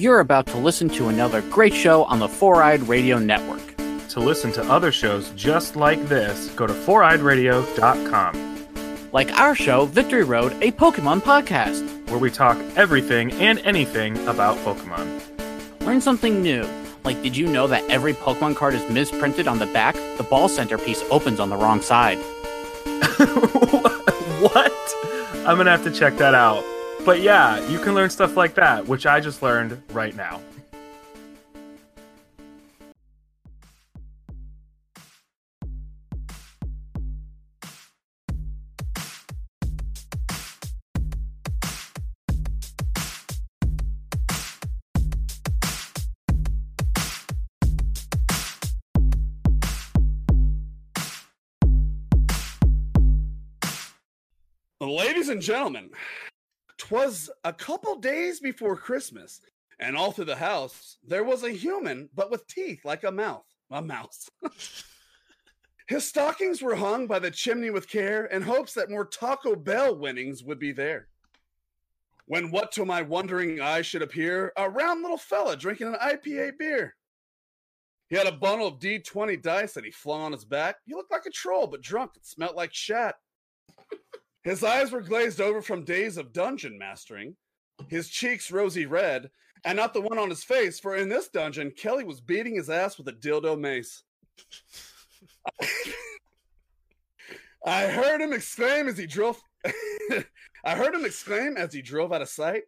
You're about to listen to another great show on the Four Eyed Radio Network. To listen to other shows just like this, go to foureyedradio.com, Like our show, Victory Road, a Pokemon podcast. where we talk everything and anything about Pokemon. Learn something new. Like, did you know that every Pokemon card is misprinted on the back? The ball centerpiece opens on the wrong side. what? I'm gonna have to check that out. But yeah, you can learn stuff like that, which I just learned right now. Ladies and gentlemen, twas a couple days before Christmas, and all through the house there was a human, but with teeth like a mouth. A mouse. His stockings were hung by the chimney with care in hopes that more Taco Bell winnings would be there. When what to my wondering eyes should appear, a round little fella drinking an IPA beer. He had a bundle of D20 dice that he flung on his back. He looked like a troll, but drunk and smelt like shat. His eyes were glazed over from days of dungeon mastering, his cheeks rosy red, and not the one on his face, for in this dungeon, Kelly was beating his ass with a dildo mace. I heard him exclaim as he drove. I heard him exclaim as he drove out of sight.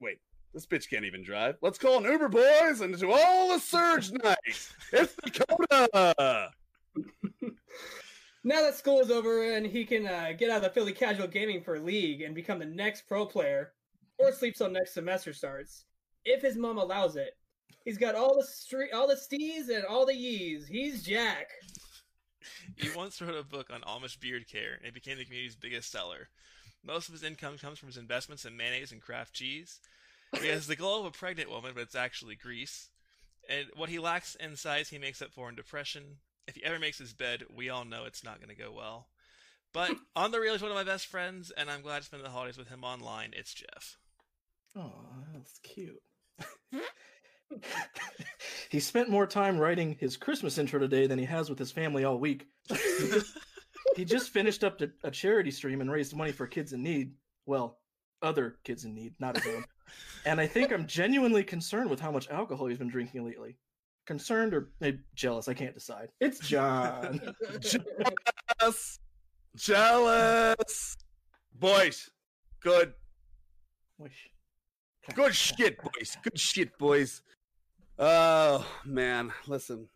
Wait, this bitch can't even drive. Let's call an Uber, boys, and to all the surge nights. It's Dakota. Now that school is over and he can uh, get out of the Philly Casual Gaming for League and become the next pro player, or sleep till next semester starts, if his mom allows it, he's got all the street, all the stees and all the yees. He's Jack. He once wrote a book on Amish beard care, and it became the community's biggest seller. Most of his income comes from his investments in mayonnaise and craft cheese. He has the glow of a pregnant woman, but it's actually grease. And what he lacks in size, he makes up for in depression. If he ever makes his bed, we all know it's not going to go well. But hmm. on the real, he's one of my best friends, and I'm glad to spend the holidays with him online. It's Jeff. Oh, that's cute. he spent more time writing his Christmas intro today than he has with his family all week. he, just, he just finished up a, a charity stream and raised money for kids in need. Well, other kids in need, not his own. and I think I'm genuinely concerned with how much alcohol he's been drinking lately. Concerned or maybe jealous, I can't decide. It's John. Jealous. Jealous. Boys, good. Wish. Good shit, boys. Good shit, boys. Oh, man. Listen.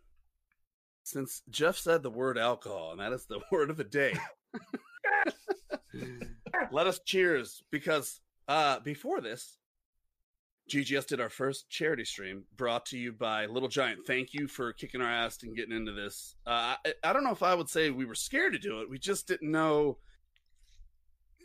Since Jeff said the word alcohol, and that is the word of the day, let us cheers because uh, before this, GGS did our first charity stream brought to you by Little Giant. Thank you for kicking our ass and getting into this. Uh, I, I don't know if I would say we were scared to do it. We just didn't know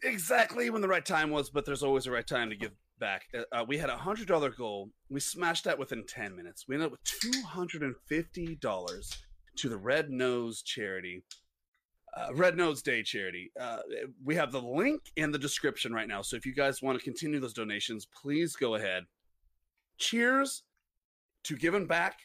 exactly when the right time was, but there's always a right time to give back. Uh, uh, we had a hundred dollar goal. We smashed that within ten minutes. We ended up with two hundred and fifty dollars to the Red Nose charity, uh, Red Nose Day charity. Uh, we have the link in the description right now. So if you guys want to continue those donations, please go ahead. Cheers to giving back.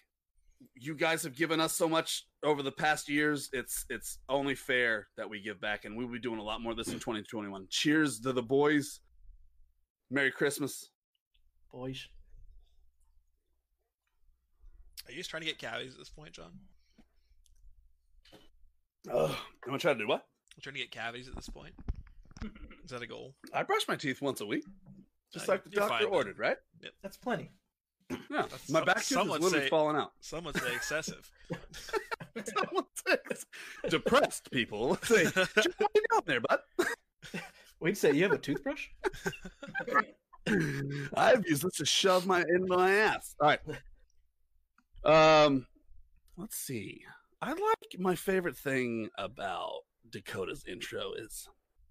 You guys have given us so much over the past years. It's it's only fair that we give back, and we'll be doing a lot more of this in 2021. Cheers to the boys. Merry Christmas. Boys. Are you just trying to get cavities at this point, John? Oh, I'm gonna try to do what? I'm trying to get cavities at this point. Is that a goal? I brush my teeth once a week, just Uh, like the you're doctor fine ordered, right? That's plenty. Yeah, That's- my some- back tooth is someone literally say- falling out. Some would say excessive. Someone says- Depressed people say, "What are you doing there, bud?" Wait, say you have a toothbrush? I've used this to shove my in my ass. All right. Um, let's see. I like my favorite thing about Dakota's intro is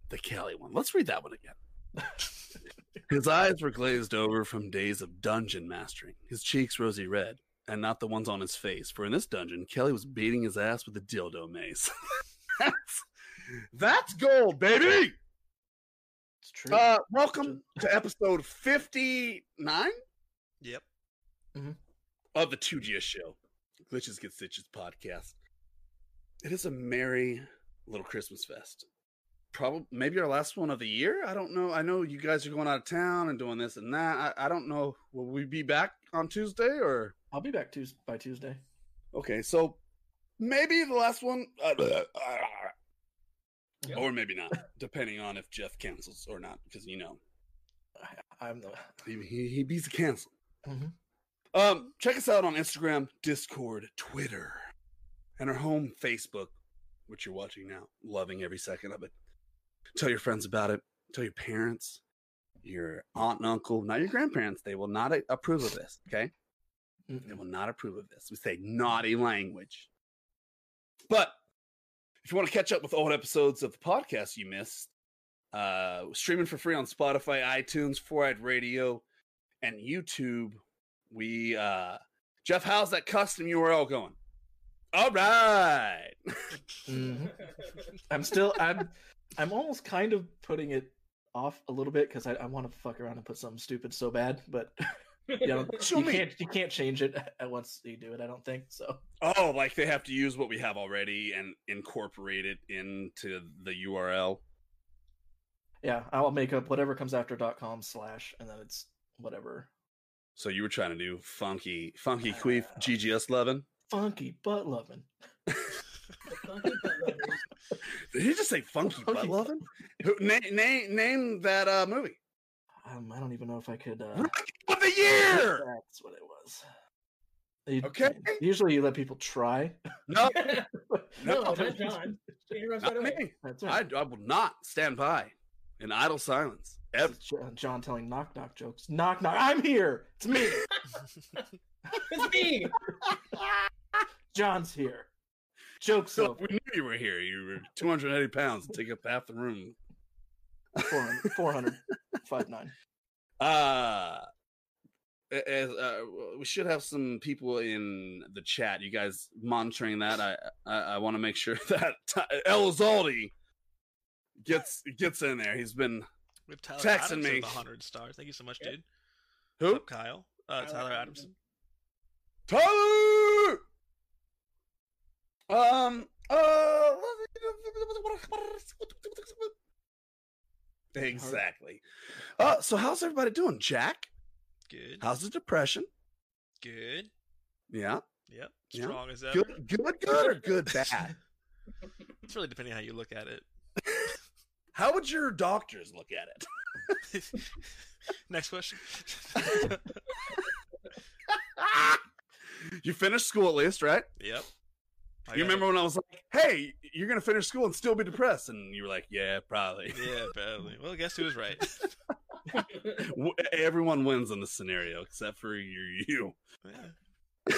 the Kelly one. Let's read that one again. His eyes were glazed over from days of dungeon mastering, his cheeks rosy red, and not the ones on his face. For in this dungeon, Kelly was beating his ass with a dildo mace. that's, that's gold, baby. It's true. Uh, welcome to episode 59. Yep. Mhm. of the 2GS show, Glitches Get Stitches podcast. It is a merry little Christmas fest. Probably maybe our last one of the year. I don't know. I know you guys are going out of town and doing this and that. I, I don't know. Will we be back on Tuesday or? I'll be back Tuesday by Tuesday. Okay, so maybe the last one, uh, Yep. or maybe not, depending on if Jeff cancels or not. Because you know I, I'm the. he he, he beats a cancel. Mhm. Um, check us out on Instagram, Discord, Twitter, and our home Facebook, which you're watching now. Loving every second of it. Tell your friends about it. Tell your parents, your aunt and uncle, not your grandparents. They will not approve of this. Okay. They Mm-mm. will not approve of this. We say naughty language. But if you want to catch up with old episodes of the podcast you missed, uh, streaming for free on Spotify, iTunes, Four Eyed Radio, and YouTube. We uh, Jeff, how's that custom URL going? All right. Mhm. I'm still. I'm. I'm almost kind of putting it off a little bit because I, I want to fuck around and put something stupid so bad, but you, know, you can't. You can't change it at once you do it. I don't think so. Oh, like they have to use what we have already and incorporate it into the URL. Yeah, I'll make up whatever comes after .com slash, and then it's whatever So you were trying to do funky, funky queef GGS loving. funky butt loving. Did he just say funky, butt loving? Who, name, name, name that uh, movie. Um, I don't even know if I could. Uh, Of the year. That's what it was. You- Okay. Usually you let people try. No, no, No. not John. Not right me. That's I. I will not stand by in idle silence. Ever. It's Jo- John telling knock knock jokes. Knock knock. I'm here. It's me. It's me. John's here. Jokes So over. we knew you were here. You were 280 pounds and take up half the room. 400, 400 five nine. Uh, as, uh, we should have some people in the chat. You guys monitoring that? I I, I want to make sure that El Zaldi gets gets in there. He's been We have Tyler Texting Adams me. with 100 stars. Thank you so much, Yep. dude. who? What's up, Kyle? Uh, Tyler Tyler Adamson. Adamson. Tyler. Um. Uh. Exactly. Uh. So how's everybody doing, Jack? Good. How's the depression? Good. Yeah. Yep. Yeah. Strong as ever. Good. Good. Good or good bad? It's really depending how you look at it. How would your doctors look at it? Next question. you finished school at least, right? yep. I you got remember when I was like, "Hey, you're gonna finish school and still be depressed," and you were like, "Yeah, probably." Yeah, badly. Well, guess who was right? Everyone wins in this scenario except for you. You. yeah.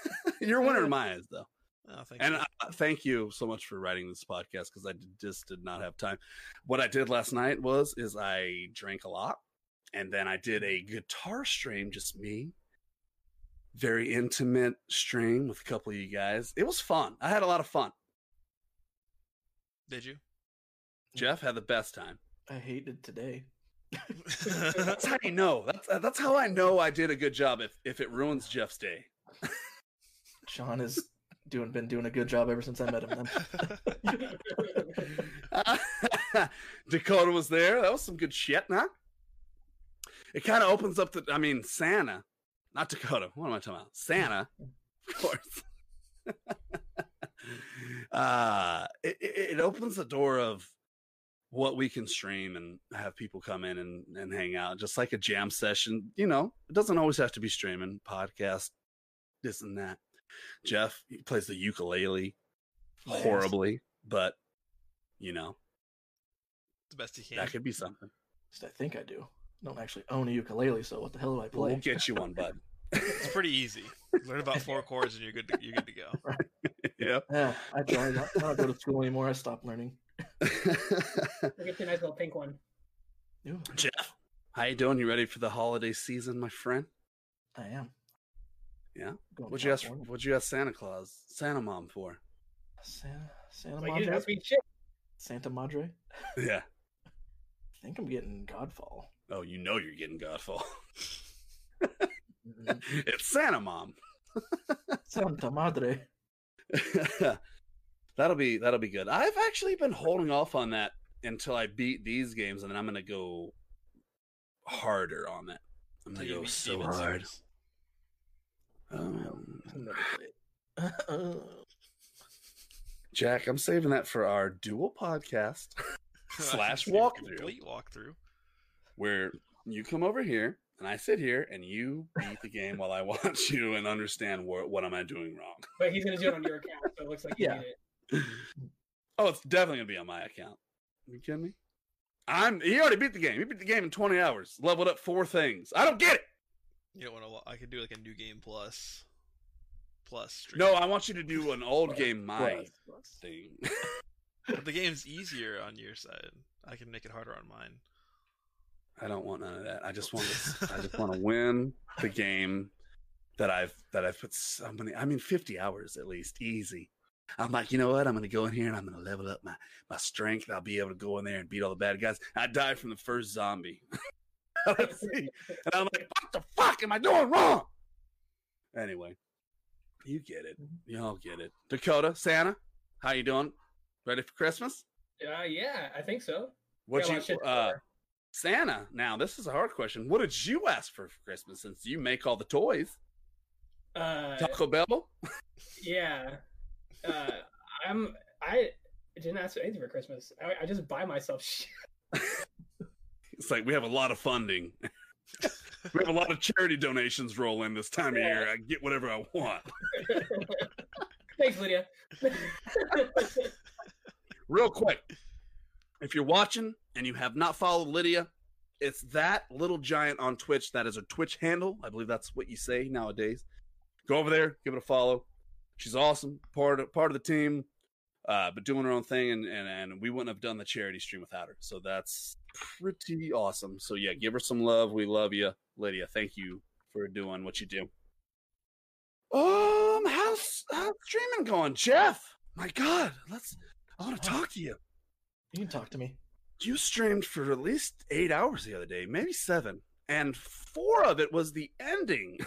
You're a winner in my eyes, though. Oh, thank And you. uh, thank you so much for writing this podcast because I d- just did not have time. What I did last night was is I drank a lot, and then I did a guitar stream, just me. Very intimate stream with a couple of you guys. It was fun. I had a lot of fun. Did you? Jeff had the best time. I hated today. That's how you know. That's uh, that's how I know I did a good job. If if it ruins Jeff's day. Sean has doing been doing a good job ever since I met him. Then. Dakota was there. That was some good shit, huh? It kind of opens up the. I mean, Santa, not Dakota. What am I talking about? Santa, of course. uh, it, it opens the door of what we can stream and have people come in and, and hang out, just like a jam session. You know, it doesn't always have to be streaming, podcast, this and that. Jeff he plays the ukulele Yes. horribly, but you know the best he can. that could be something. At I think I do. I don't actually own a ukulele, so what the hell do I play? We'll play? get you one, bud. It's pretty easy. Learn about four chords and you're good. To, you're good to go. yeah. Yeah, I tried. I don't go to school anymore. I stopped learning. We'll get you a nice little pink one. Ooh, Jeff, how you doing? You ready for the holiday season, my friend? I am. Yeah? What'd you ask? California. What'd you ask Santa Claus, Santa Mom for? Santa, Santa Like, Madre. ask. Santa Madre. Yeah. I think I'm getting Godfall. Oh, you know you're getting Godfall. it's Santa Mom. Santa Madre. that'll be that'll be good. I've actually been holding off on that until I beat these games, and then I'm gonna go harder on it. I'm gonna Until go so Demon's hard. Souls. Um, Jack, I'm saving that for our dual podcast slash I can see a walkthrough. Complete walkthrough. where you come over here and I sit here and you beat the game while I watch you and understand what what am I doing wrong. But he's gonna do it on your account, so it looks like you Yeah. need it. Oh, it's definitely gonna be on my account. you kidding me? I'm he already beat the game. He beat the game in 20 hours. Leveled up four things. I don't get it. You don't want to. I could do like a new game plus, plus. Stream. No, I want you to do an old game my Plus, plus. thing. But the game's easier on your side. I can make it harder on mine. I don't want none of that. I just want to I just want to win the game that I've that I've put so many I mean 50 hours at least easy. I'm like, you know what? I'm gonna go in here and I'm gonna level up my my strength. I'll be able to go in there and beat all the bad guys. I died from the first zombie. Let's see. And I'm like, what the fuck am I doing wrong? Anyway, you get it. Y'all get it. Dakota, Santa, how you doing? Ready for Christmas? Uh, yeah, I think so. What Got a lot you of shit to uh. Santa, now this is a hard question. What did you ask for for Christmas since you make all the toys? Uh, Taco Bell? yeah. Uh, I'm. I didn't ask for anything for Christmas. I, I just buy myself shit. It's like we have a lot of funding. we have a lot of charity donations roll in this time of year. I get whatever I want. Thanks, Lydia. Real quick, if you're watching and you have not followed Lydia, it's that little giant on Twitch. That is a Twitch handle. I believe that's what you say nowadays. Go over there, give it a follow. She's awesome, part of part of the team, uh, but doing her own thing, and, and and we wouldn't have done the charity stream without her. So that's pretty awesome. So yeah, give her some love. We love you, Lydia. Thank you for doing what you do. Um, how's how's streaming going, Jeff? My God, let's. I want to talk to you. You can talk to me. You streamed for at least eight hours the other day, maybe seven, and four of it was the ending.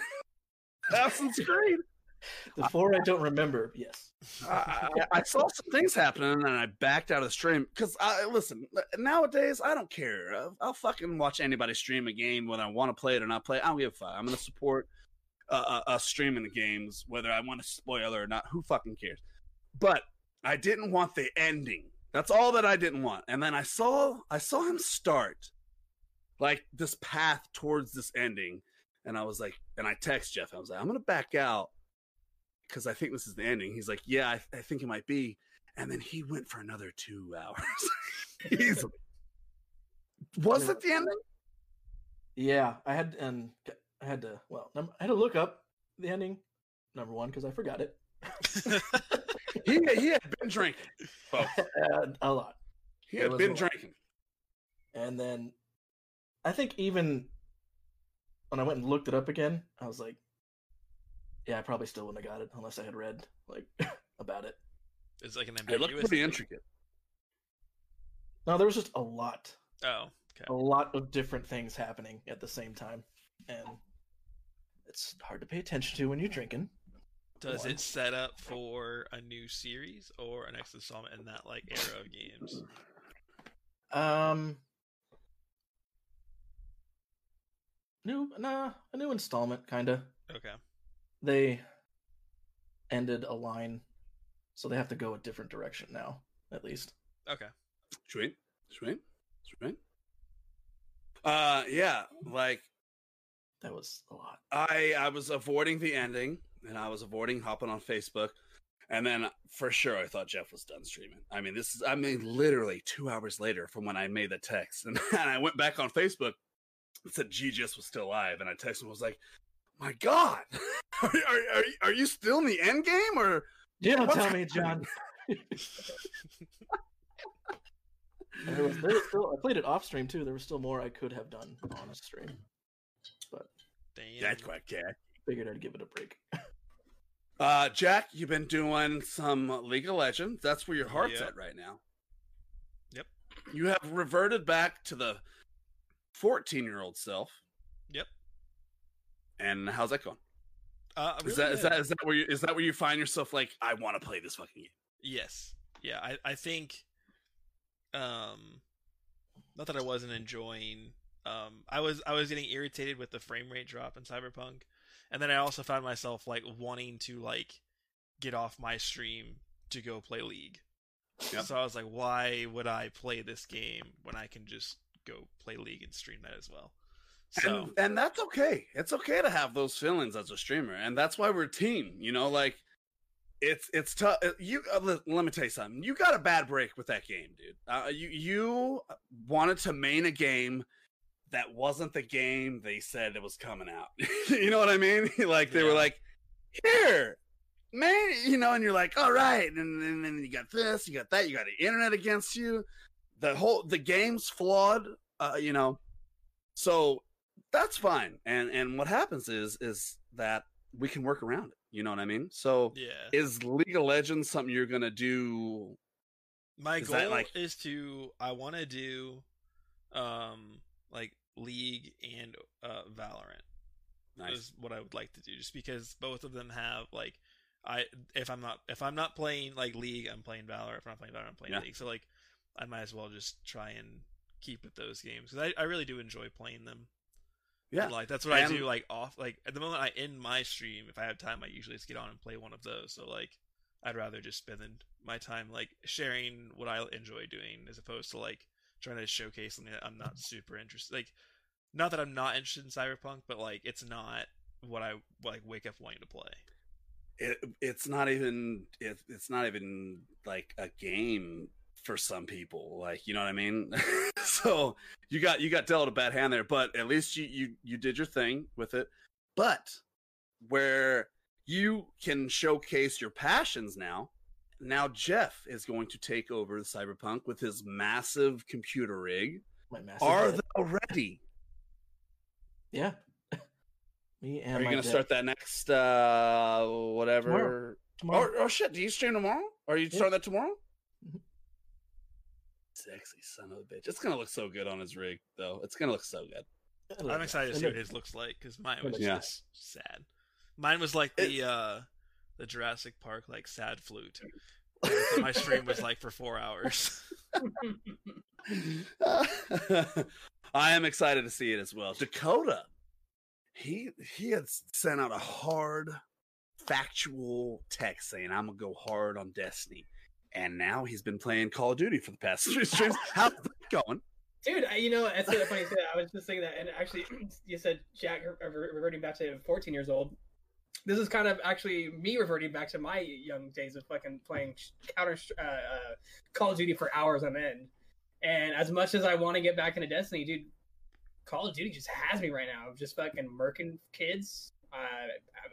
Assassin's Creed. The four I don't remember. Yes. I, I, I saw some things happening and I backed out of the stream because I listen nowadays I don't care. I'll, I'll fucking watch anybody stream a game whether I want to play it or not play. It. I don't give a fuck. I'm gonna support uh, uh, us streaming the games whether I want to spoil or not. Who fucking cares? But I didn't want the ending. That's all that I didn't want. And then I saw I saw him start like this path towards this ending, and I was like, and I text Jeff. I was like, I'm gonna back out because I think this is the ending. He's like, yeah, I, I think it might be. And then he went for another two hours. Easily. Was it the ending? Yeah, I had and I had to. Well, I had to look up the ending. Number one, because I forgot it. He, he had been drinking. And a lot. He had been drinking. And then I think even when I went and looked it up again, I was like, yeah, I probably still wouldn't have got it unless I had read like about it. It's like an It ambiguous. looked pretty thing. intricate. No, there was just a lot, Oh, okay. a lot of different things happening at the same time, and it's hard to pay attention to when you're drinking. Does one. it set up for a new series or an next installment in that like era of games? Um, new, nah, a new installment, kind of. Okay. They ended a line, so they have to go a different direction now, at least. Okay. Sweet. Sweet. Sweet. Uh yeah, like That was a lot. I I was avoiding the ending and I was avoiding hopping on Facebook. And then for sure I thought Jeff was done streaming. I mean, this is I mean literally 2 hours later from when I made the text. And, and I went back on Facebook and said GGS was still live. and I texted him was like, "My god. are, are, are, you- are you still in the end game or You don't tell me, John. there was, there was still, I played it off stream too. There was still more I could have done on stream. But Damn. That's quite cat. Figured I'd give it a break. Uh, Jack, you've been doing some League of Legends. That's where your heart's Yep. at right now. Yep. You have reverted back to the 14 year old self. And how's that going? Uh, really is that is good. that is that where you is that where you find yourself like I want to play this fucking game? Yes. Yeah, I, I think um not that I wasn't enjoying um I was I was getting irritated with the frame rate drop in Cyberpunk. And then I also found myself like wanting to like get off my stream to go play League. Yep. So I was like, why would I play this game when I can just go play League and stream that as well? So and, and that's okay. It's okay to have those feelings as a streamer, and that's why we're a team. You know, like it's it's tough. You uh, let, let me tell you something. You got a bad break with that game, dude. Uh, you you wanted to main a game that wasn't the game they said it was coming out. you know what I mean? like they were like, here. Man, you know, and you're like, all right, and, and then you got this, you got that, you got the internet against you. The whole the game's flawed, uh, you know. So that's fine. And and what happens is is that we can work around it. You know what I mean? So yeah. is League of Legends something you're gonna do? My Is goal like- is to I want to do um like League and uh Valorant. Nice. is what I would like to do just because both of them have like I if I'm not if I'm not playing like League, I'm playing Valorant. If I'm not playing Valorant, I'm playing Yeah. League. So like I might as well just try and keep with those games because I, I really do enjoy playing them. Yeah. like that's what I do. Like off like at the moment I end my stream, if I have time, I usually just get on and play one of those. So like I'd rather just spend my time like sharing what I enjoy doing as opposed to like trying to showcase something that I'm not super interested. Like not that I'm not interested in Cyberpunk, but like it's not what I like wake up wanting to play. it, it's not even it, it's not even like a game for some people like you know what i mean so you got you got dealt a bad hand there but at least you you you did your thing with it but where you can showcase your passions now now jeff is going to take over the cyberpunk with his massive computer rig My massive are head. they ready Yeah. Me and are you gonna start that next uh whatever tomorrow? Oh, oh shit! Do you stream tomorrow? Are you Yeah. starting that tomorrow? Sexy son of a bitch! It's gonna look so good on his rig, though. It's gonna look so good. I love I'm excited to see what his looks like because mine was Yeah. just sad. Mine was like the uh the Jurassic Park like sad flute. My stream was like for four hours. I am excited to see it as well. Dakota, he he had sent out a hard, factual text saying, "I'm gonna go hard on Destiny," and now he's been playing Call of Duty for the past three streams. How's that going? Dude, I, you know, it's so funny. that. I was just thinking that, and actually, you said Jack uh, re- reverting back to 14 years old. This is kind of actually me reverting back to my young days of fucking playing counter uh, uh, Call of Duty for hours on end. And as much as I want to get back into Destiny, dude, Call of Duty just has me right now. I'm just fucking murking kids. Uh,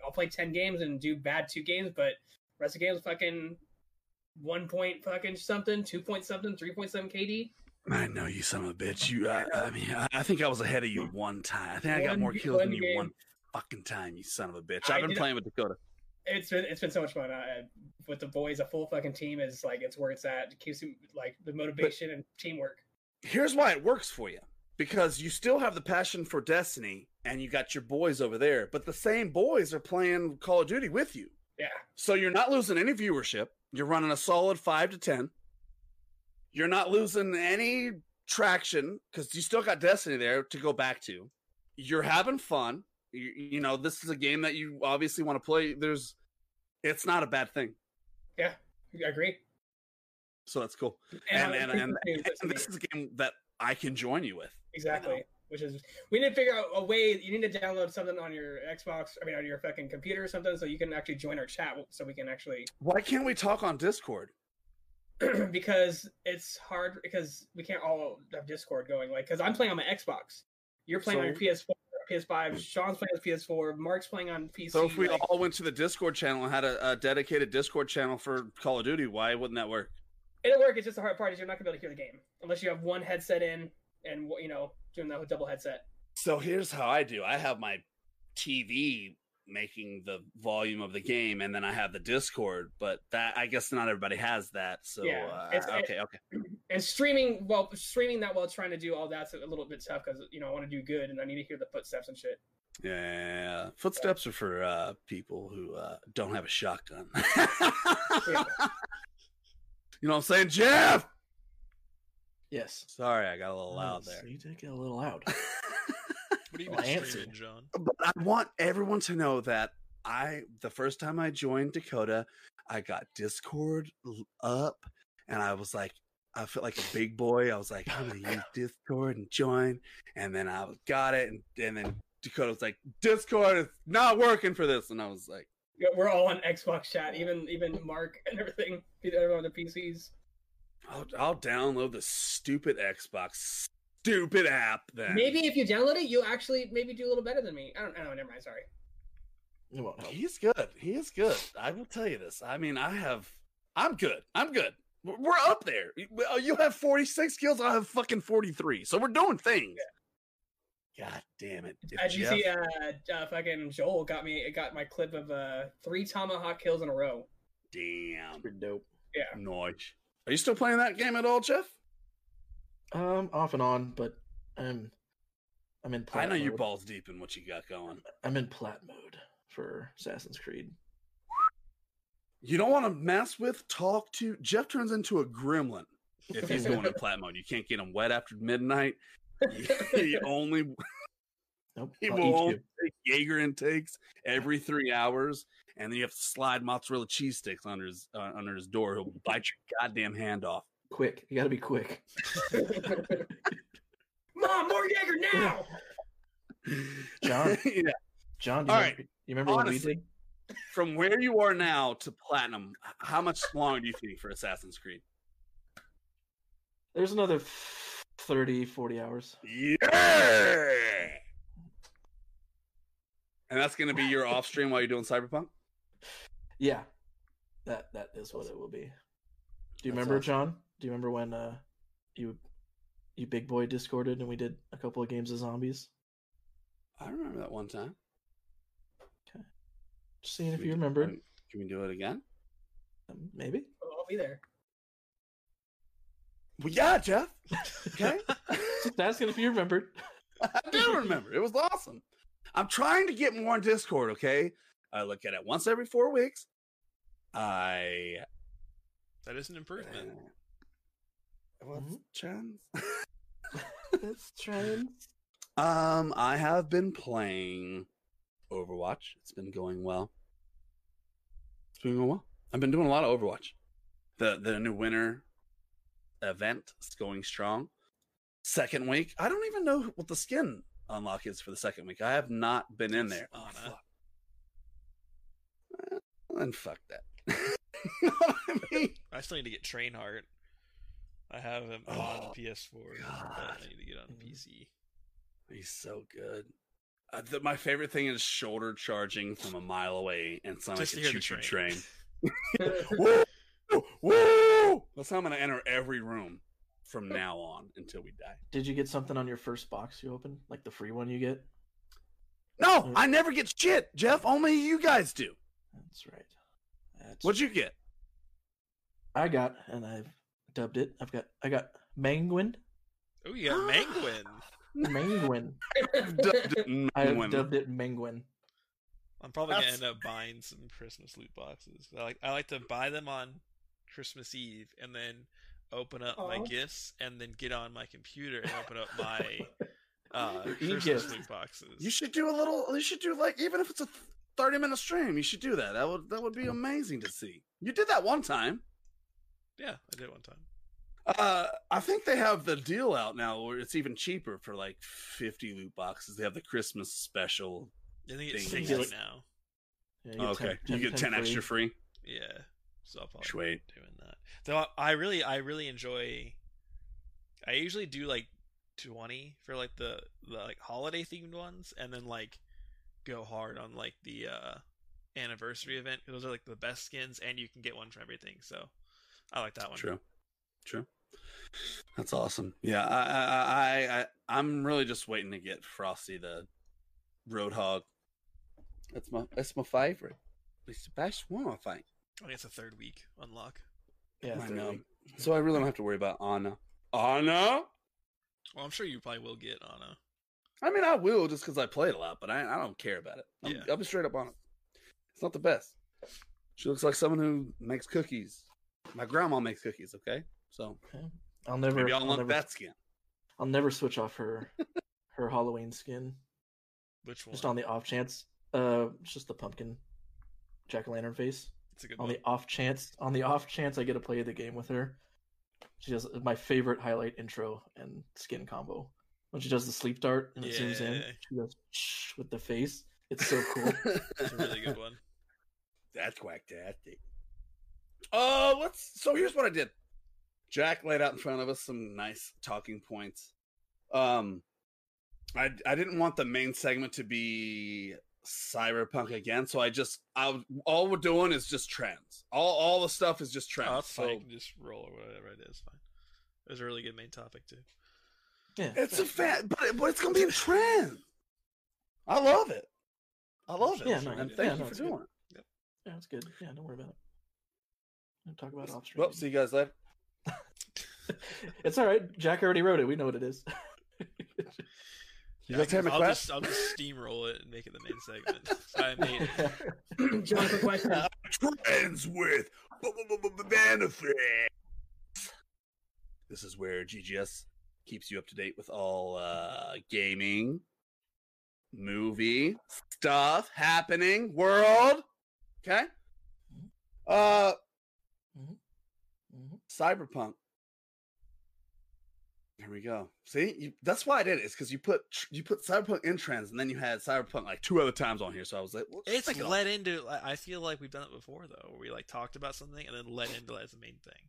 I'll play 10 games and do bad two games, but rest of the games fucking one point fucking something, two point something, three point seven KD. I know you son of a bitch. You, I, I mean, I, I think I was ahead of you one time. I think I got One- more kills than you game. one fucking time. You son of a bitch. I I've been playing with Dakota. It's been it's been so much fun. Uh, with the boys, a full fucking team is like it's where it's at. It keeps you like the motivation and teamwork. Here's why it works for you. Because you still have the passion for Destiny, and you got your boys over there. But the same boys are playing Call of Duty with you, Yeah, so you're not losing any viewership. You're running a solid five to ten. You're not losing any traction because you still got Destiny there to go back to. You're having fun. You, you know, this is a game that you obviously want to play. There's, it's not a bad thing. yeah, I agree. So that's cool. And, And and, and, and this is a game that I can join you with. exactly. Which is we need to figure out a way. You need to download something on your Xbox. I mean, on your fucking computer or something, so you can actually join our chat. So we can actually Why can't we talk on Discord? because it's hard because we can't all have Discord going. Like, because I'm playing on my Xbox. You're playing on your PS4, PS5. Sean's playing on PS4. Mark's playing on PC. So if we like- all went to the Discord channel and had a, a dedicated Discord channel for Call of Duty, why wouldn't that work? It'll work. It's just the hard part is you're not gonna be able to hear the game unless you have one headset in and you know doing that with double headset. So here's how I do. I have my TV making the volume of the game, and then I have the Discord. But that I guess not everybody has that. So Yeah, uh, okay, okay. And streaming, well, streaming that while trying to do all that's a little bit tough because you know I want to do good and I need to hear the footsteps and shit. Yeah, footsteps are for uh, people who uh, don't have a shotgun. Yeah. You know what I'm saying, Jeff? Yes. Sorry, I got a little loud Nice. there. You did get a little loud. What are you been streaming, John? but I want everyone to know that I, the first time I joined Dakota, I got Discord up, and I was like, I felt like a big boy. I was like, I'm gonna use Discord and join, and then I got it, and, and then Dakota was like, Discord is not working for this, and I was like, Yeah, We're all on Xbox chat, even even Mark and everything. Everyone on the PCs. I'll, I'll download the stupid Xbox stupid app then. Maybe if you download it, you'll actually maybe do a little better than me. I don't. know. Never mind. Sorry. It. He's good. He is good. I will tell you this. I mean, I have. I'm good. I'm good. We're we're up there. You- have 46 kills. I have fucking 43. So we're doing things. God damn it. If As you Jeff- see, uh, uh, fucking Joel got me. Got my clip of uh three tomahawk kills in a row. damn. Pretty dope. Yeah. Nice. Are you still playing that game at all, Jeff? Um, off and on, but I'm I'm in. I know you're balls deep in what you got going. I'm in plat mode for Assassin's Creed. You don't want to mess with, talk to. Jeff turns into a gremlin if he's going to plat mode. You can't get him wet after midnight. he only Nope. He I'll only take Jaeger intakes every three hours, and then you have to slide mozzarella cheese sticks under his uh, under his door. He'll bite your goddamn hand off. Quick. You got to be quick. Mom, more Jaeger now. John? yeah. John, do All you, right. remember, you remember what we did? From where you are now to platinum, how much longer do you think for Assassin's Creed? There's another 30, 40 hours. Yeah. And that's going to be your off stream while you're doing Cyberpunk. Yeah. That that is what it will be. Do you That's remember, awesome. John? Do you remember when uh you you big boy discorded and we did a couple of games of zombies? I remember that one time. Okay, just seeing if you we do- remember. Can can we do it again? Um, maybe. I'll be there. Well, yeah, Jeff. Okay. Just asking if you remembered. I do remember. It was awesome. I'm trying to get more on Discord, okay? I look at it once every four weeks. I. That is an improvement. What's Mhm. chance? Let's try and Um, I have been playing Overwatch. It's been going well. It's been going well. I've been doing a lot of Overwatch. The the new winter event is going strong. Second week, I don't even know what the skin unlock is for the second week. I have not been in there. Ana. fuck. Well, Then fuck that. you know what I mean? I still need to get Train Heart. I have him Oh, on PS4, but God. I need to get on Mhm. PC. He's so good. Uh, the, my favorite thing is shoulder charging from a mile away and sound like a hear choo-choo train. train. Woo! Woo! That's how I'm gonna enter every room from now on until we die. Did you get something on your first box you opened? Like the free one you get? No, I never get shit, Jeff. Only you guys do. That's right. That's What'd you get? I got, and I've dubbed it. I've got I got Manguin. Oh, you got Manguin. Manguin. I've dubbed it I have dubbed it Manguin. I'm probably gonna end up buying some Christmas loot boxes. I like I like to buy them on Christmas Eve and then open up my gifts and then get on my computer and open up my uh, Christmas loot boxes. You should do a little. You should do like even if it's a thirty minute stream. You should do that. That would that would be amazing to see. You did that one time. Yeah, I did one time. Uh, I think they have the deal out now where it's even cheaper for like fifty loot boxes. They have the Christmas special. I think it's Thing. sixty now. Yeah, you get okay, 10 you get ten, extra free. Yeah, so I'll probably Sweet. be doing that. Though I, I really, I really enjoy. I usually do like twenty for like the the like holiday themed ones, and then like go hard on like the uh anniversary event. Those are like the best skins, and you can get one for everything. So I like that one. True, true. That's awesome. Yeah, I, I, I, I, I'm really just waiting to get Frosty the Roadhog. That's my, that's my favorite. It's the best one, I think. I think it's a third week unlock. Yeah, I know. week. So I really don't have to worry about Ana. Ana? Well, I'm sure you probably will get Ana. I mean, I will just because I play it a lot, but I, I don't care about it. I'm, Yeah. I'll be straight up on it. It's not the best. She looks like someone who makes cookies. My grandma makes cookies. Okay, so Okay. I'll never. maybe I'll I'll lump never, that skin. I'll never switch off her her Halloween skin. Which one? Just on the off chance. Uh, it's just the pumpkin jack o' lantern face. It's a good On one. the off chance, on the off chance I get to play the game with her, she does my favorite highlight intro and skin combo. When she does the sleep dart and it zooms in, Yeah. she goes shh with the face. It's so cool. It's a really good one. That's quacktastic. Oh, let's. So here's what I did. Jack laid out in front of us some nice talking points. Um, I I didn't want the main segment to be cyberpunk again, so I just I all we're doing is just trends. All all the stuff is just trends. Oh, that's fine. So can just roll or whatever it is. Fine. It was a really good main topic too. Yeah, it's a fan, but but it's gonna be a trend. I love it. I love it. Yeah, no, and yeah, thank no, you for doing good. it. yeah, it's good. Yeah, don't worry about it. We'll talk about off stream. Well, see you guys later. it's all right. Jack already wrote it. We know what it is. You Yeah, I guys have can- a I'll quest? just I'll just steamroll it and make it the main segment. I made John, quick question. Uh, trends with b- b- b- b- benefits. This is where GGS keeps you up to date with all uh, gaming, movie stuff happening, world. Okay. Uh, Mhm. Cyberpunk. Here we go. See, you, that's why I did it. It's because you put you put Cyberpunk in trends, and then you had Cyberpunk like two other times on here. So I was like, well, it's it led into. I I feel like we've done it before though, where we like talked about something and then led into it as the main thing.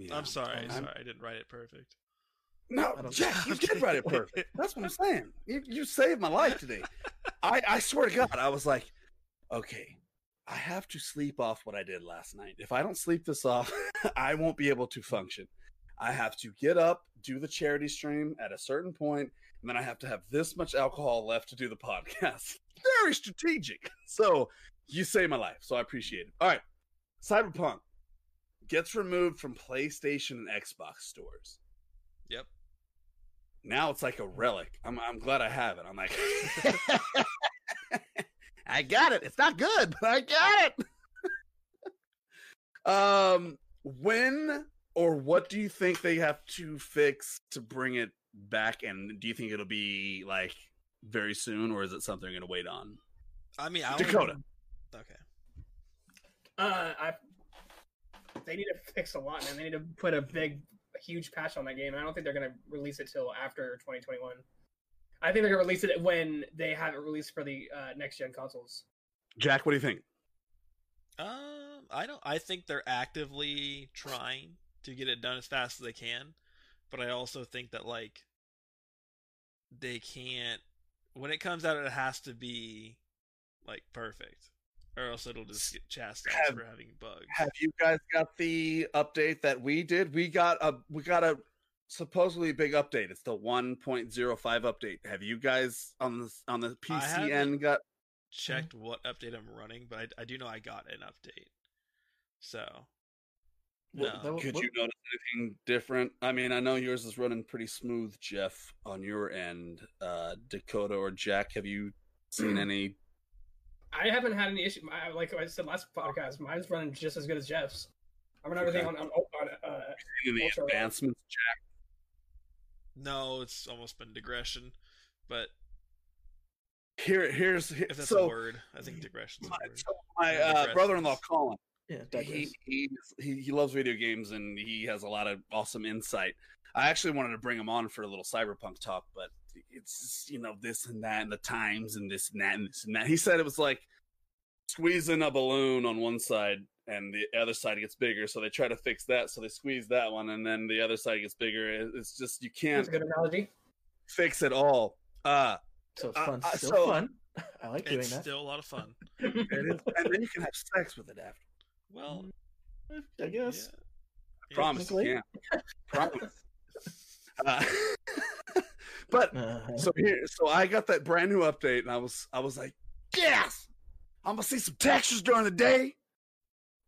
Yeah. I'm sorry, um, I'm- sorry, I didn't write it perfect. No, I Jack, you did write it perfect. That's what I'm saying. You, you saved my life today. I, I swear to God, I was like, okay, I have to sleep off what I did last night. If I don't sleep this off, I won't be able to function. I have to get up, do the charity stream at a certain point, and then I have to have this much alcohol left to do the podcast. Very strategic. So you saved my life. So I appreciate it. All right. Cyberpunk gets removed from PlayStation and Xbox stores Yep. now it's like a relic. I'm I'm glad I have it. I'm like, I got it. It's not good, but I got it. um, when or what do you think they have to fix to bring it back? And do you think it'll be like very soon, or is it something they're gonna wait on? I mean, I Dakota. Okay. Uh, I they need to fix a lot, man. They need to put a big, huge patch on that game. I don't think they're gonna release it till after 2021. I think they're gonna release it when they have it released for the uh, next gen consoles. Jack, what do you think? Um, I don't. I think they're actively trying to get it done as fast as they can, but I also think that like they can't. When it comes out, it has to be like perfect, or else it'll just get chastised Have- for having bugs. Have you guys got the update that we did? We got a we got a supposedly big update. It's the 1.05 update. Have you guys on the on the I PCN haven't. got Checked what update I'm running, but I, I do know I got an update. So What- No. that- Could what- you notice anything different? I mean, I know yours is running pretty smooth, Jeff, on your end. Uh, Dakota or Jack, have you seen any? I haven't had any issue. My, like I said last podcast, mine's running just as good as Jeff's. I run everything Okay. on, on, on uh, Any Also, uh, advancements? no, it's almost been digression, but Here, here's here, if that's so a word, I think digression's a my, word. so my uh, brother-in-law Colin. yeah, he, he he he loves video games and he has a lot of awesome insight. I actually wanted to bring him on for a little cyberpunk talk, but it's you know this and that and the times and this and that and this and that. He said it was like squeezing a balloon on one side and the other side gets bigger, so they try to fix that, so they squeeze that one and then the other side gets bigger. It's just you can't that's a good analogy. fix it all. Uh So it's uh, fun. uh, Still so- fun. I like doing It's that. still a lot of fun. it is, and then you can have sex with it after. Well, I guess. yeah. Promise, Technically. yeah. Promise. Uh, but Uh, so here so i got that brand new update and i was i was like yes i'm gonna see some textures during the day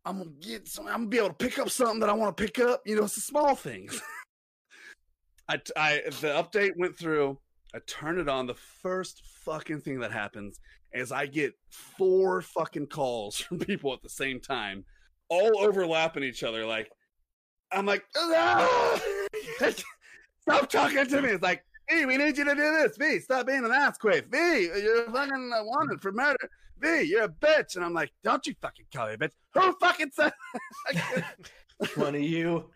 I'm gonna get some. I'm gonna be able to pick up something that I want to pick up. You know, it's the small things. I, I the update went through. I turn it on. The first fucking thing that happens is I get four fucking calls from people at the same time, all overlapping each other. Like I'm like, "Ah!" stop talking to me. It's like, hey, we need you to do this. V, stop being an ass quaff. V, you're fucking uh, wanted for murder. V, you're a bitch. And I'm like, don't you fucking call me a bitch. Who fucking said? One of you.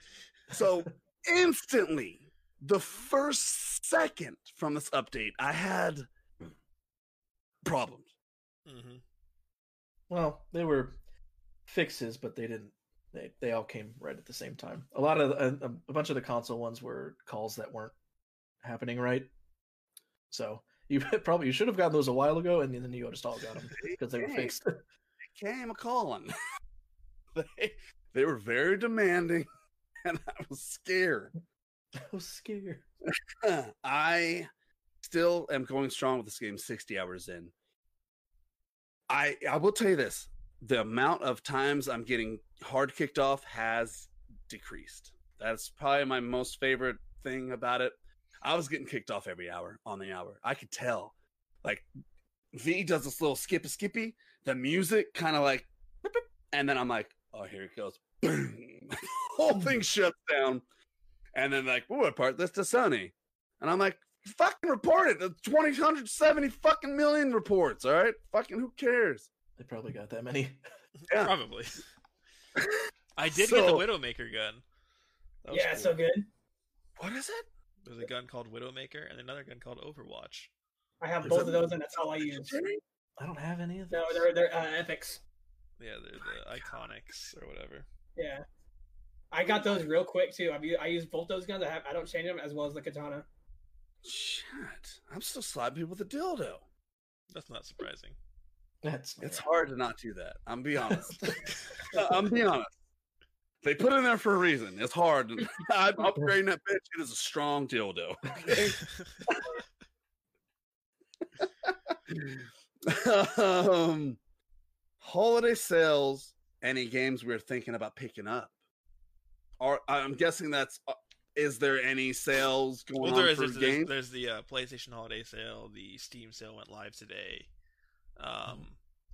so instantly, the first second from this update, I had problems. hmm Well, they were fixes, but they didn't. They they all came right at the same time. A lot of a, a bunch of the console ones were calls that weren't happening right. So you probably you should have gotten those a while ago, and then you just all got them because they were fixed. came a calling. they they were very demanding, and I was scared. I was scared. I still am going strong with this game 60 hours in. I I will tell you this. The amount of times I'm getting hard kicked off has decreased. That's probably my most favorite thing about it. I was getting kicked off every hour on the hour. I could tell. Like V does this little skippy skippy, the music kind of like boop, boop, and then I'm like, oh here it goes. Boom. Whole thing mm. shuts down. And then like, oh, report this to Sony. And I'm like, fucking report it. The 2070 fucking million reports, all right? Fucking who cares? They probably got that many. Yeah. Probably. I did get the Widowmaker gun. That Yeah, cool. so good. What is it? There's a gun called Widowmaker and another gun called Overwatch. I have Is both it of those, and that's all I use. I don't have any of those. No, they're they're uh, epics. Yeah, they're the Iconics or whatever. Yeah, I got those real quick too. I've used, I use both those guns. I have I don't change them as well as the katana. Shit. I'm still slapping people with a dildo. That's not surprising. That's It's hard to not do that. I'm be honest. I'm be honest. They put it in there for a reason. It's hard. I'm upgrading that bitch. It is a strong dildo. Okay. um, holiday sales. Any games we're thinking about picking up? Or I'm guessing that's. Uh, is there any sales going well, there on is. for There's, there's, games? there's the uh, PlayStation Holiday Sale. The Steam sale went live today. Um,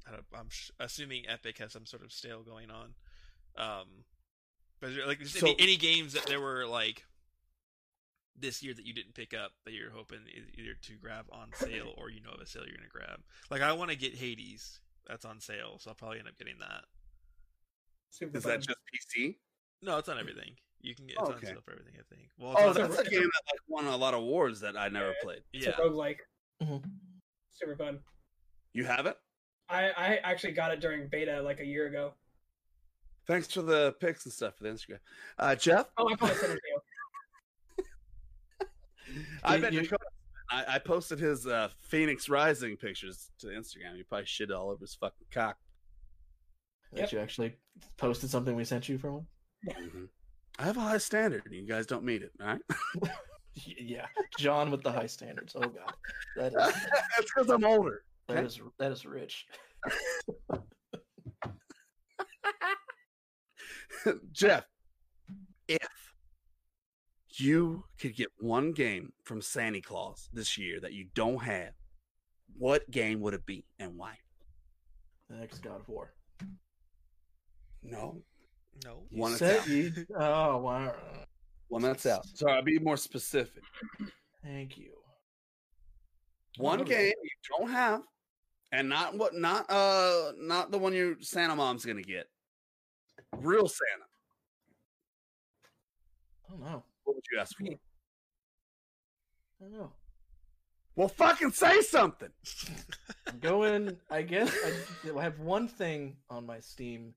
I don't, I'm sh- assuming Epic has some sort of sale going on. Um, but there, like just So- any, any games that there were like this year that you didn't pick up that you're hoping either to grab on sale or you know of a sale you're gonna grab. Like I want to get Hades. That's on sale, so I'll probably end up getting that. Super Is fun. that just PC? No, it's on everything. You can get it's Oh, on sale for everything. I think. Well, Oh, it's on- that's a game that like won a lot of awards that I never Yeah. played. It's yeah. a roguelike. Mhm. Super fun. You have it? I I actually got it during beta like a year ago. Thanks for the pics and stuff for the Instagram. Uh, Jeff, Oh, I probably sent it to you. I bet you- Dakota. I, I posted his uh, Fenyx Rising pictures to Instagram. He probably shit all over his fucking cock. that Yep. you actually posted something we sent you from him. Mhm. I have a high standard. and You guys don't meet it, all right? Y- Yeah, John with the high standards. Oh god, that is That's because I'm older. that is that is rich. Jeff, if you could get one game from Santa Claus this year that you don't have, what game would it be and why? The next God of War. No, no. one that's Set out. ye- Oh wow! One that's out. Sorry, I'll be more specific. Thank you. One game you don't have, and not what not uh not the one your Santa mom's gonna get. Real Santa. I don't know. What would you ask for? I don't know. Well, fucking say something. I'm going. I guess I, have one thing on my Steam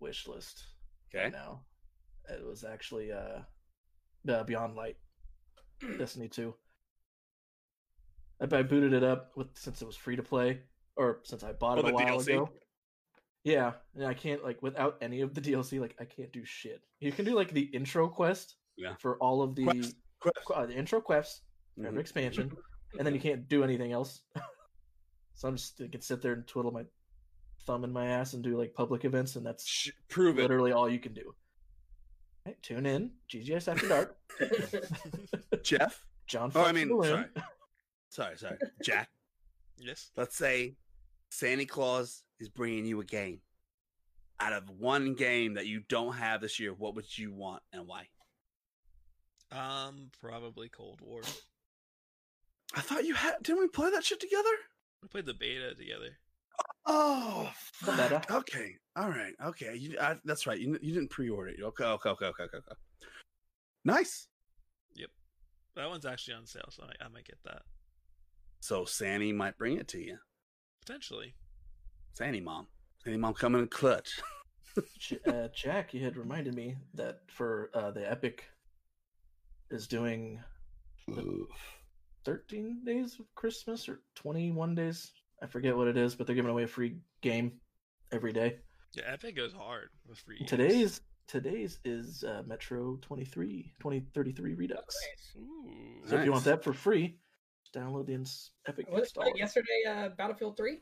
wish list Okay. right now. It was actually uh, uh Beyond Light, Destiny Two. I, I booted it up with since it was free to play, or since I bought Oh, it a while DLC? ago. Yeah, and I can't like without any of the DLC. Like I can't do shit. You can do like the intro quest. Yeah. For all of the Quest. Quest. uh, the intro quests, for every expansion, and then you can't do anything else. so I'm just I can sit there and twiddle my thumb in my ass and do like public events, and that's Sh- prove it. literally all you can do. Okay, tune in, GGS After Dark. Jeff. John. Oh, I mean, sorry. Sorry, sorry. Jack, yes. let's say Santa Claus is bringing you a game. Out of one game that you don't have this year, what would you want and why? Um, probably Cold War. I thought you had. Didn't we play that shit together? We played the beta together. Oh, The beta. okay. All right. Okay. You, I, that's right. You, you didn't pre-order it. Okay. Okay. Okay. Okay. Okay. okay. Nice. Yep, that one's actually on sale, so I, I might get that So Sandy might bring it to you. potentially. Sandy mom. Sandy mom coming in clutch. Uh, Jack, you had reminded me that for uh, the Epic is doing 13 days of Christmas or 21 days. I forget what it is, but they're giving away a free game every day. Yeah, Epic goes hard with free. games. Today's today's is uh, Metro 23 2033 Redux. Nice. Ooh. So if you want that for free, download the Epic What, installer. what, yesterday, uh, Battlefield 3?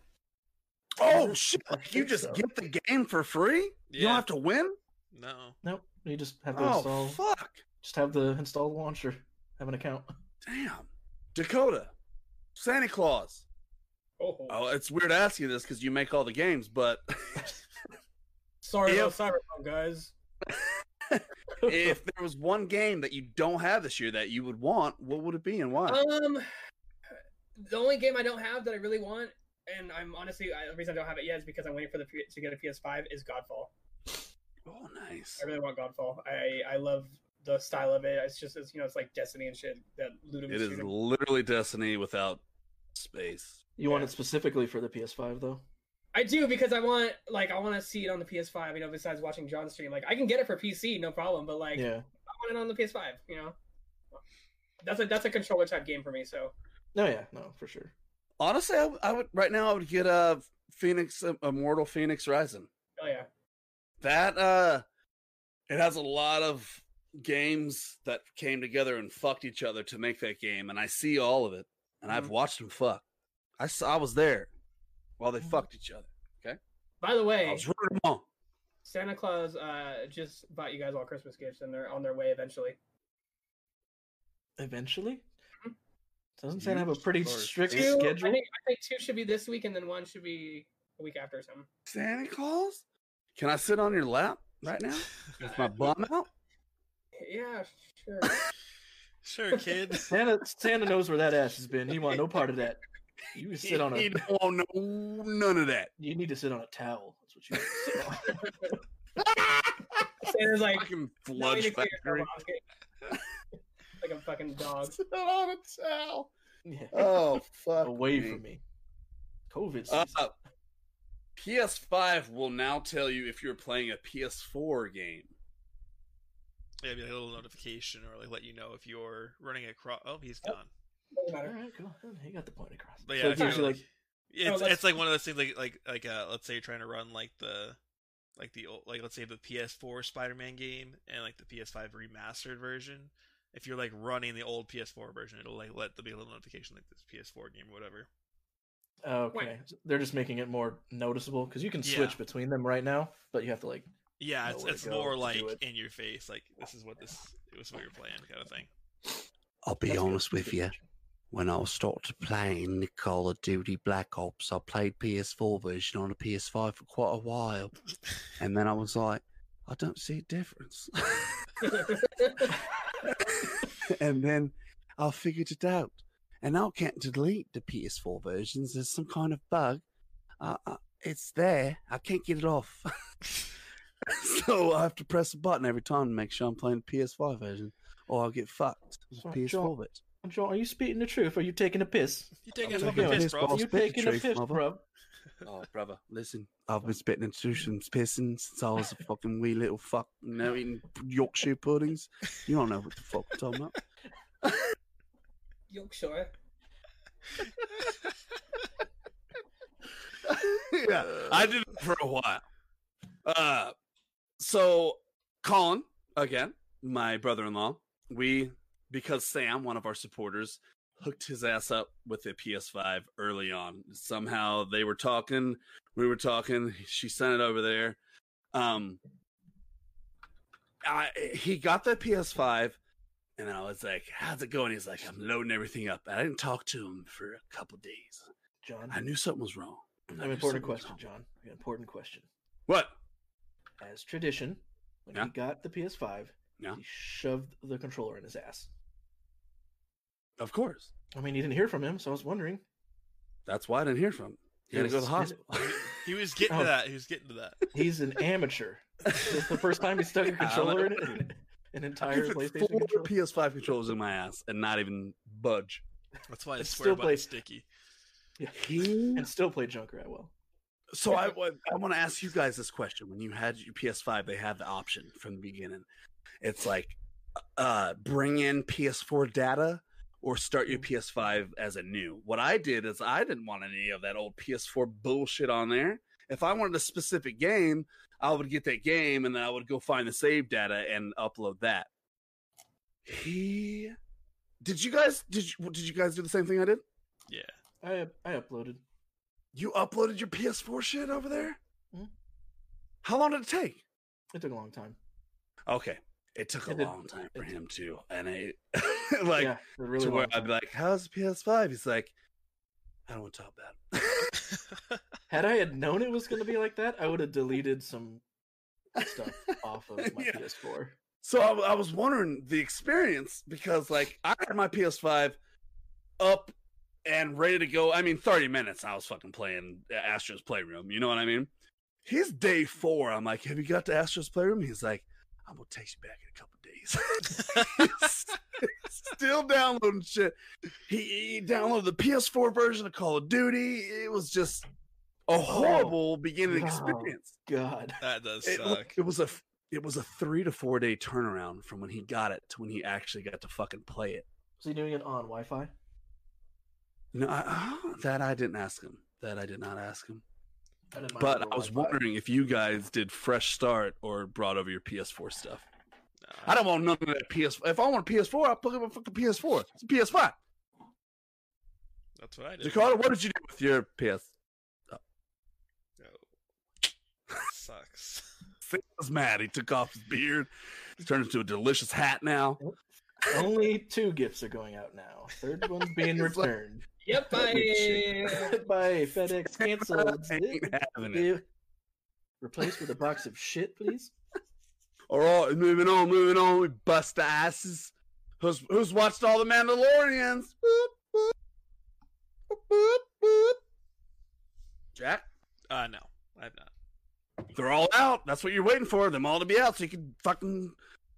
Oh shit! I You just so. get the game for free. You don't have to win. No. Nope, you just have to Oh install. fuck! Just have the install launcher. Have an account. Damn. Dakota, Santa Claus. Oh, Oh, it's weird asking you this because you make all the games, but sorry if- about Cyberpunk, guys. if there was one game that you don't have this year that you would want, what would it be and why? Um, the only game I don't have that I really want, and I'm honestly I, the reason I don't have it yet is because I'm waiting for the to get a PS5 is Godfall. oh, nice. I really want Godfall. I I love the style of it. It's just it's, you know it's like Destiny and shit that Ludum It is shooting. literally Destiny without space. You want it specifically for the PS5 though? I do because I want like I want to see it on the PS5. You know, besides watching John stream, like I can get it for PC, no problem. But like yeah. I want it on the PS5. You know, that's a that's a controller type game for me. So No, yeah, no, for sure. Honestly, I, I would right now. I would get a uh, Phoenix, uh, Immortal Fenyx Rising. oh yeah, That uh, it has a lot of games that came together and fucked each other to make that game, and I see all of it, and I've Mhm. watched them fuck. I saw, I was there while they Mhm. fucked each other. Okay. By the I way, was rooting them on. Santa Claus uh just bought you guys all Christmas gifts, and they're on their way eventually. Eventually. Doesn't Santa have a pretty strict Two, Two, schedule? I think I think two should be this week, and then one should be a week after or something. Santa Claus, can I sit on your lap right now with my bum out? Yeah, sure. Sure, kid. Santa Santa knows where that ass has been. He want no part of that. You sit on He a don't want no none of that. you need to sit on a towel. That's what you need to sit on. Santa's like, Fucking "No, fludge need to clear factory. Yourself off." like a fucking dog. Sit on a towel. Yeah. Oh fuck! Away me. from me. COVID Uh. PS5 will now tell you if you're playing a PS4 game. Yeah, be like a little notification or like let you know if you're running across. Oh, he's gone. Doesn't All matter. right, cool. He got the point across. But yeah, it if gives like, like it's let's- it's like one of those things like like like uh, let's say you're trying to run like the like the old like let's say the PS4 Spider-Man game and like the PS5 remastered version. If you're like running the old PS4 version, it'll like let there be a little notification like this PS4 game or whatever. okay, they're just making it more noticeable because you can Yeah. switch between them right now, but you have to like Yeah, it's it's more like it. in your face, like this is what this this is what you're playing kind of thing. I'll be that's good. honest with you. When I started playing the Call of Duty Black Ops, I played PS4 version on a PS5 for quite a while, and then I was like, I don't see a difference. and then I figured it out, and I can't delete the PS4 versions. There's some kind of bug. Uh, uh, it's there. I can't get it off. so I have to press a button every time to make sure I'm playing the PS5 version, or I'll get fucked. with So, PS4 John- version. John, are you speaking the truth? Are you taking a piss? You taking I'm a taking fucking a piss, piss, bro? you spit taking a truth, piss, bro? Oh, brother, listen. I've been spitting into some pissing since I was a fucking wee little fuck, you know, eating Yorkshire puddings. You don't know what the fuck I'm talking about. Yorkshire. yeah, I did it for a while. Uh, so Colin, again, my brother-in-law, we because Sam, one of our supporters, hooked his ass up with a PS5 early on. Somehow they were talking, we were talking. She sent it over there. Um, I he got the PS5, and I was like, "How's it going?" He's like, "I'm loading everything up." I didn't talk to him for a couple days. John, I knew something was wrong. I an important question. John. An important question. What? As tradition, when Yeah. he got the PS5, Yeah. he shoved the controller in his ass. Of course. I mean, you didn't hear from him, so I was wondering. That's why I didn't hear from him. He had to go to the hospital. He was getting Oh. to that. He was getting to that. He's an amateur. It's the first time he stuck a controller in it. An entire could fit PlayStation four controller. PS5 controllers in my ass and not even budge. That's why his It's square still button's play- sticky. He and still played Junkrat well. So I, wa- I want to ask you guys this question. When you had your PS5, they had the option from the beginning. It's like, uh, bring in PS4 data or start your PS5 as a new. What I did is I didn't want any of that old PS4 bullshit on there. If I wanted a specific game, I would get that game and then I would go find the save data and upload that. He, did you guys did you did you guys do the same thing I did? Yeah. I I uploaded. You uploaded your PS4 shit over there? Mhm. How long did it take? It took a long time. Okay. It took a It did- long time for him too. And I like yeah, really to where I'd be like, How's the PS5? He's like, I don't want to talk about it. Had I had known it was going to be like that, I would have deleted some stuff off of my Yeah. PS4. so I, I was wondering the experience because like I had my PS5 up and ready to go. I mean, 30 minutes I was fucking playing uh, Astro's Playroom. You know what I mean? He's day four. I'm like, Have you got to Astro's Playroom? He's like, I'm gonna text you back in a couple days. Still downloading shit. He, he downloaded the PS4 version of Call of Duty. It was just a oh, horrible beginning wow. experience. God. that does It, suck. it was a f- it was a three to four day turnaround from when he got it to when he actually got to fucking play it. Was he doing it on Wi-Fi? No, I, uh, that I didn't ask him. That I did not ask him. I didn't mind But I was wondering if you guys did fresh start or brought over your PS4 stuff. No, I don't want none of that PS. If I want a PS4, I'll put up a fucking PS4. It's a PS5. That's what I did. Dakota, what did you do with your PS? No. Oh. Sucks. Sam was mad. He took off his beard. He's turned into a delicious hat now. Only two gifts are going out now. Third one's being He's like- returned. Yep, I. Bye, FedEx canceled. Ain't having it. You- Replaced with a box of shit, please. All right, moving on, moving on. We bust the asses. Who's who's watched all the Mandalorians? Boop, boop, boop, boop, boop. Jack, Uh, no, I have not. they're all out. That's what you're waiting for. Them all to be out so you can fucking.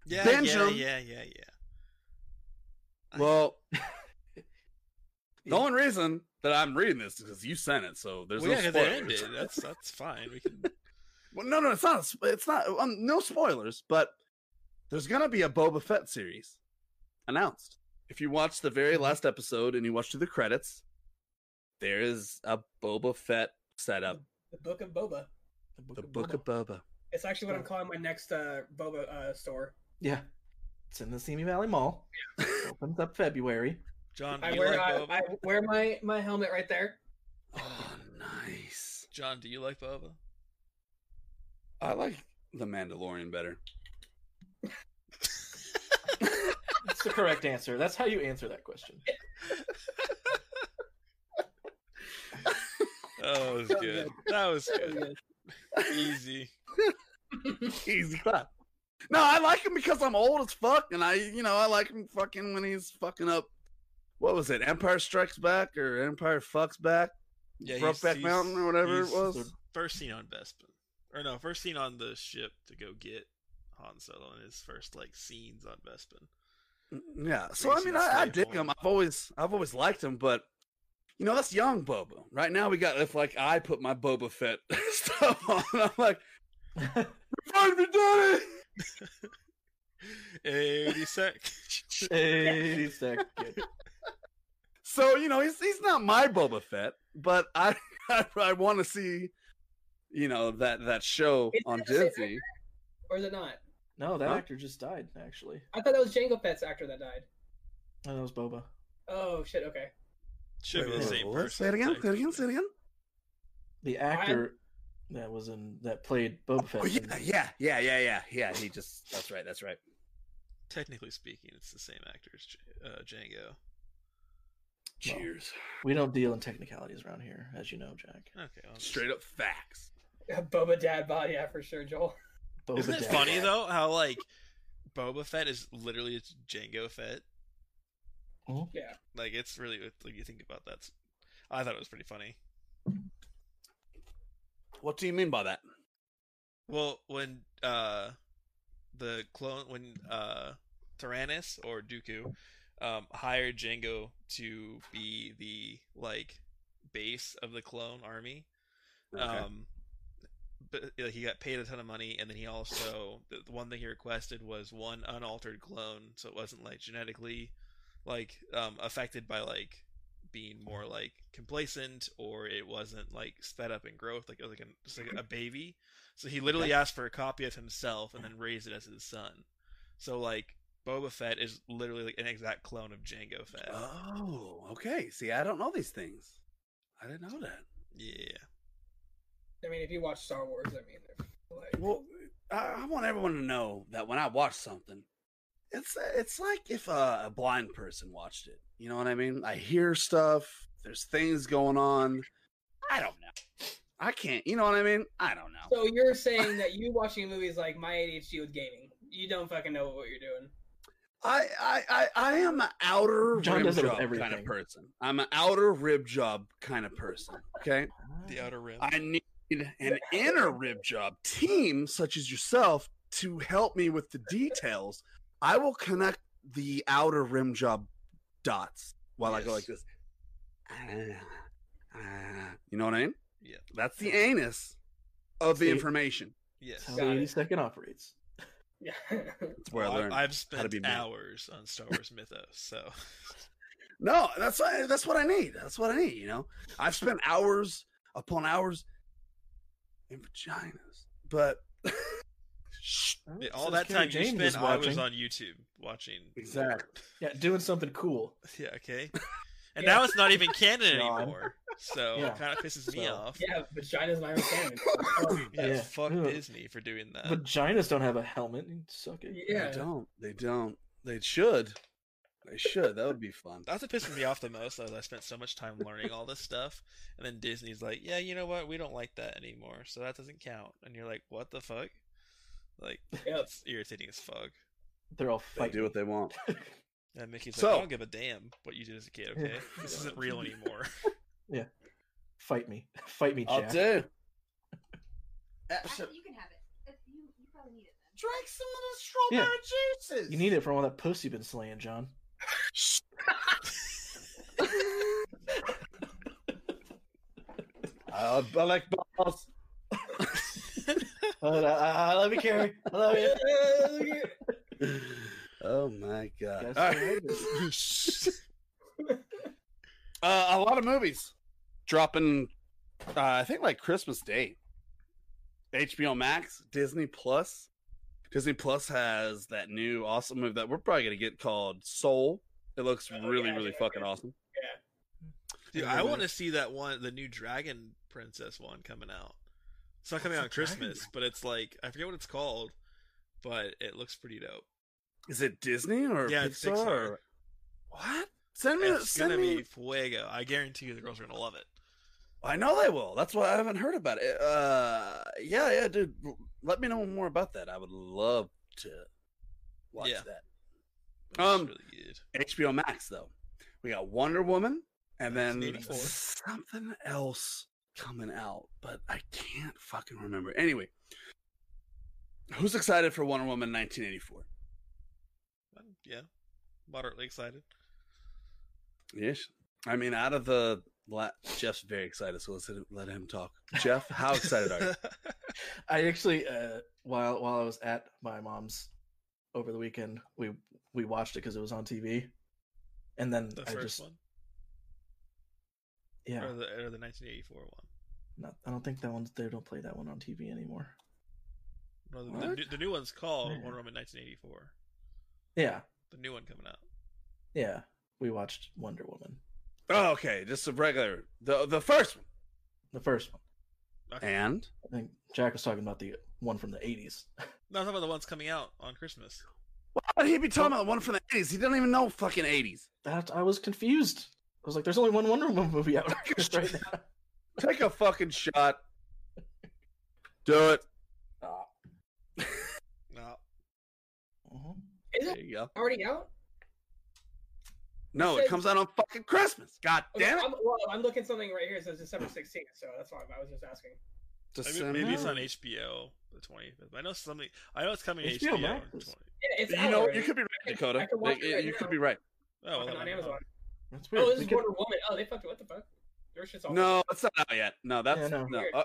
Yeah, Binge yeah, 'em. yeah, yeah, yeah. I- Well, the only reason that I'm reading this is because you sent it. So there's well, no yeah, 'cause they spoilers. ended. That's that's fine. We can. Well, no, no, it's not. It's not. Um, no spoilers, but there's gonna be a Boba Fett series announced. If you watch the very last episode and you watch through the credits, there is a Boba Fett setup. The Book of Boba. The Book The of Book Boba. of Boba. It's actually what I'm calling my next uh, Boba uh, store. Yeah. It's in the Simi Valley Mall. Opens up February. John, do I you wear like I, Boba? I wear my my helmet right there. Oh, nice. John, do you like Boba? I like the Mandalorian better. That's the correct answer. That's how you answer that question. That was good. good. That was good. good. Easy. Easy clap. No, I like him because I'm old as fuck, and I, you know, I like him fucking when he's fucking up. What was it? Empire Strikes Back or Empire Fucks Back? Yeah, Roughback Mountain or whatever it was. First scene on Bespin, or no, first scene on the ship to go get Han Solo and his first like scenes on Bespin. Mm, yeah, so I mean, I, I dig him. I've always, I've always liked him, but you know, that's young Boba. Right now, we got if like I put my Boba Fett stuff on, I'm like, find me, daddy. 80 seconds. 80 seconds. So, you know, he's, he's not my Boba Fett, but I I, I want to see, you know, that, that show is on Disney. Or is it not? No, that huh? actor just died, actually. I thought that was Jango Fett's actor that died. That was Boba. Oh, shit, okay. Should be the same person. Say it again, say it again, say it again. The actor that was in that played Boba Fett. Oh yeah, yeah, yeah, yeah, yeah, yeah. He just. That's right. That's right. Technically speaking, it's the same actor as J- uh, Jango. Cheers. We don't deal in technicalities around here, as you know, Jack. Okay. Well, Straight up facts. Boba Dad body, yeah, for sure, Joel. Boba Isn't it Fett. funny though how like Boba Fett is literally it's Jango Fett? Mhm. Yeah. Like it's really like you think about that. I thought it was pretty funny. What do you mean by that? Well, when uh the clone when uh Tyranus or Dooku um hired Jango to be the like base of the clone army, Okay. um but he got paid a ton of money and then he also the, the one thing he requested was one unaltered clone so it wasn't like genetically like um affected by like being more like complacent or it wasn't like sped up in growth like it was like, a, just like mm-hmm. a baby so he literally asked for a copy of himself and then raised it as his son so like Boba Fett is literally like an exact clone of Jango Fett Oh, okay. See, I don't know these things. I didn't know that. yeah I mean, if you watch Star Wars, I mean, like, Well, I, I want everyone to know that when I watch something, it's it's like if a, a blind person watched it. You know what I mean? I hear stuff. There's things going on. I don't know. I can't. You know what I mean? I don't know. so you're saying that you watching movies like my ADHD with gaming, you don't fucking know what you're doing. I I I, I am an outer John rib does it with job kind of person. I'm an outer rib job kind of person. Okay. the outer rib. I need an inner rib job team such as yourself to help me with the details. I will connect the outer rim job dots while I go like this. You know what I mean? yeah That's the anus of the See? information. yes That's how Got the it. 80 second operates. Yeah. That's where Well, I learned. I've to spent be hours on Star Wars Mythos, so No, that's what, that's what I need. That's what I need. You know, I've spent hours upon hours in vaginas, but Shh. Yeah, all that Kerry time you James is spent, I was watching. on YouTube watching. Exactly. Yeah, doing something cool. Yeah, okay. And Yeah. now it's not even canon John. anymore, so Yeah. it kind of pisses me So- off. yeah, vagina's not even canon. Yeah, Yeah. fuck Ugh. Disney for doing that. Vaginas don't have a helmet. You suck it. yeah. They don't. They don't. They should. They should. That would be fun. That's what pisses me off the most. Though, is I spent so much time learning all this stuff, and then Disney's like, "Yeah, you know what? We don't like that anymore, so that doesn't count." And you're like, "What the fuck?" Like, Yep. it's irritating as fuck. They're all They fighting. do what they want. And Mickey's like, "I don't give a damn what you did as a kid. Okay, this isn't real anymore." Yeah. Fight me. Fight me, I'll Jack. do. Actually, you can have it. If You, you probably need it then. Drink some of the Yeah. strawberry juices. You need it for all that puss you've been slaying, John. I, I like balls. Uh, I love you, Carrie. I love you. Oh my god! Guess All right. uh, a lot of movies dropping. Uh, I think like Christmas Day. HBO Max, Disney Plus. Disney Plus has that new awesome movie that we're probably gonna get called Soul. It looks Oh, really, yeah, really yeah, fucking yeah. awesome. Dude, Yeah, I want to see that one, the new Dragon Princess one coming out. It's not coming out on What's Dragon Christmas, but it's like I forget what it's called, but it looks pretty dope. Is it Disney or Yeah, it's Pixar? Pixar. or- What? Send me. It's send gonna me. be fuego. I guarantee you, the girls are gonna love it. I know they will. That's why I haven't heard about it. Uh, yeah, yeah, dude. Let me know more about that. I would love to watch Yeah. that. It's Um, really good. HBO Max though. We got Wonder Woman and then 1984. something else coming out, but I can't fucking remember. Anyway, who's excited for Wonder Woman 1984? Um, Yeah, moderately excited. Yes. I mean, out of the la- Jeff's very excited, so let's let him talk. Jeff, how excited are you? I actually, uh, while while I was at my mom's over the weekend, we we watched it because it was on TV, and then the I first just one, yeah, or the or the 1984 one. not, I don't think that one's they don't play that one on TV anymore. No, the, the, new- the new one's called Yeah. Wonder Woman 1984. Yeah, The new one coming out. yeah, we watched Wonder Woman, Oh, okay, just a regular the the first one. the first one. And I think Jack was talking about the one from the '80s. No, I'm talking about the ones coming out on Christmas. why would he be talking about the one from the eighties? He doesn't even know fucking eighties. That I was confused. I was like, "There's only one Wonder Woman movie out right now." Take a fucking shot. Do it. No. Mhm. Is There it you go. already out? No, It it says- comes out on fucking Christmas. God Okay, damn it. I'm, well, I'm looking something right here. It says December 16th, so that's why I was just asking. Maybe, maybe it's on HBO the 25th. I know something. I know it's coming HBO HBO. On is- 20 Yeah, it's You know, already. you could be right, Dakota. I can watch You- it right you now. could be right. Oh, well, on I'm Amazon. Wrong. That's weird. Oh, this We is could- Wonder Woman. Oh, they fucked. What the fuck? Their shit's all. No, it's not out yet. No, that's Yeah, no. no. Uh,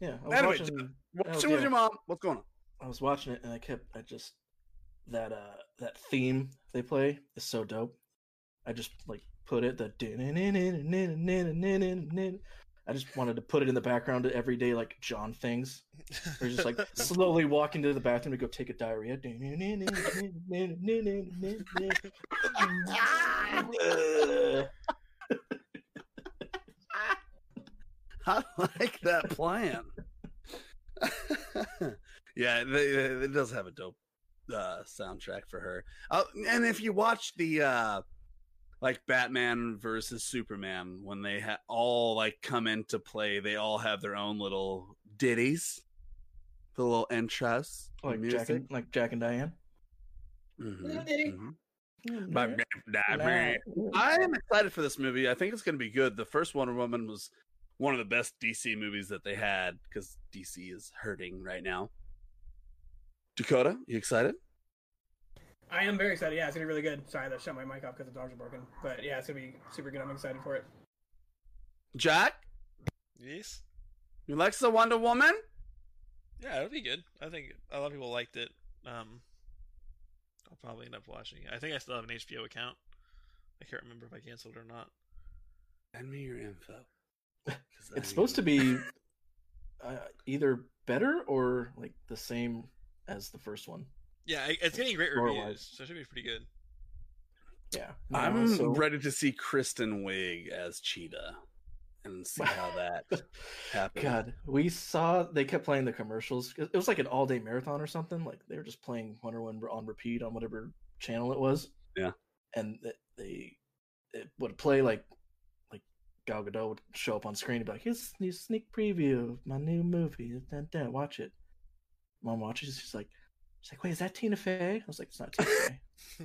yeah, I was Anyway, watching. watch Oh, with your mom. What's going on? I was watching it and I kept I just that uh that theme they play is so dope. I just like put it the I just wanted to put it in the background to everyday like John things. Or just like slowly walk into the bathroom to go take a diarrhea. I like that plan. yeah, they, it does have a dope uh, soundtrack for her. Uh, and if you watch the uh, like Batman versus Superman, when they ha- all like come into play, they all have their own little ditties, the little intros, like music. Jack and like Jack and Diane. Mhm, Little ditty. mhm. But- I am excited for this movie. I think it's going to be good. The first Wonder Woman was one of the best DC movies that they had because DC is hurting right now. Dakota, you excited? I am very excited. Yeah, it's gonna be really good. Sorry, I shut my mic off because the dogs are barking. But yeah, it's gonna be super good. I'm excited for it. Jack, Yes. you like the Wonder Woman? Yeah, it'll be good. I think a lot of people liked it. Um, I'll probably end up watching it. I think I still have an HBO account. I can't remember if I canceled it or not. Send me your info. It's supposed to be uh, either better or like the same as the first one. Yeah, it's getting great Story-wise. reviews, so it should be pretty good. Yeah, I'm so- ready to see Kristen Wiig as Cheetah and see how that happens. God, we saw they kept playing the commercials. It was like an all day marathon or something. Like they were just playing Wonder Woman on repeat on whatever channel it was. Yeah. and they it would play like like Gal Gadot would show up on screen and be like, "Here's a sneak preview of my new movie. Dun, dun, watch it." Mom watches. She's like, "She's like, wait, is that Tina Fey?" I was like, "It's not Tina Fey."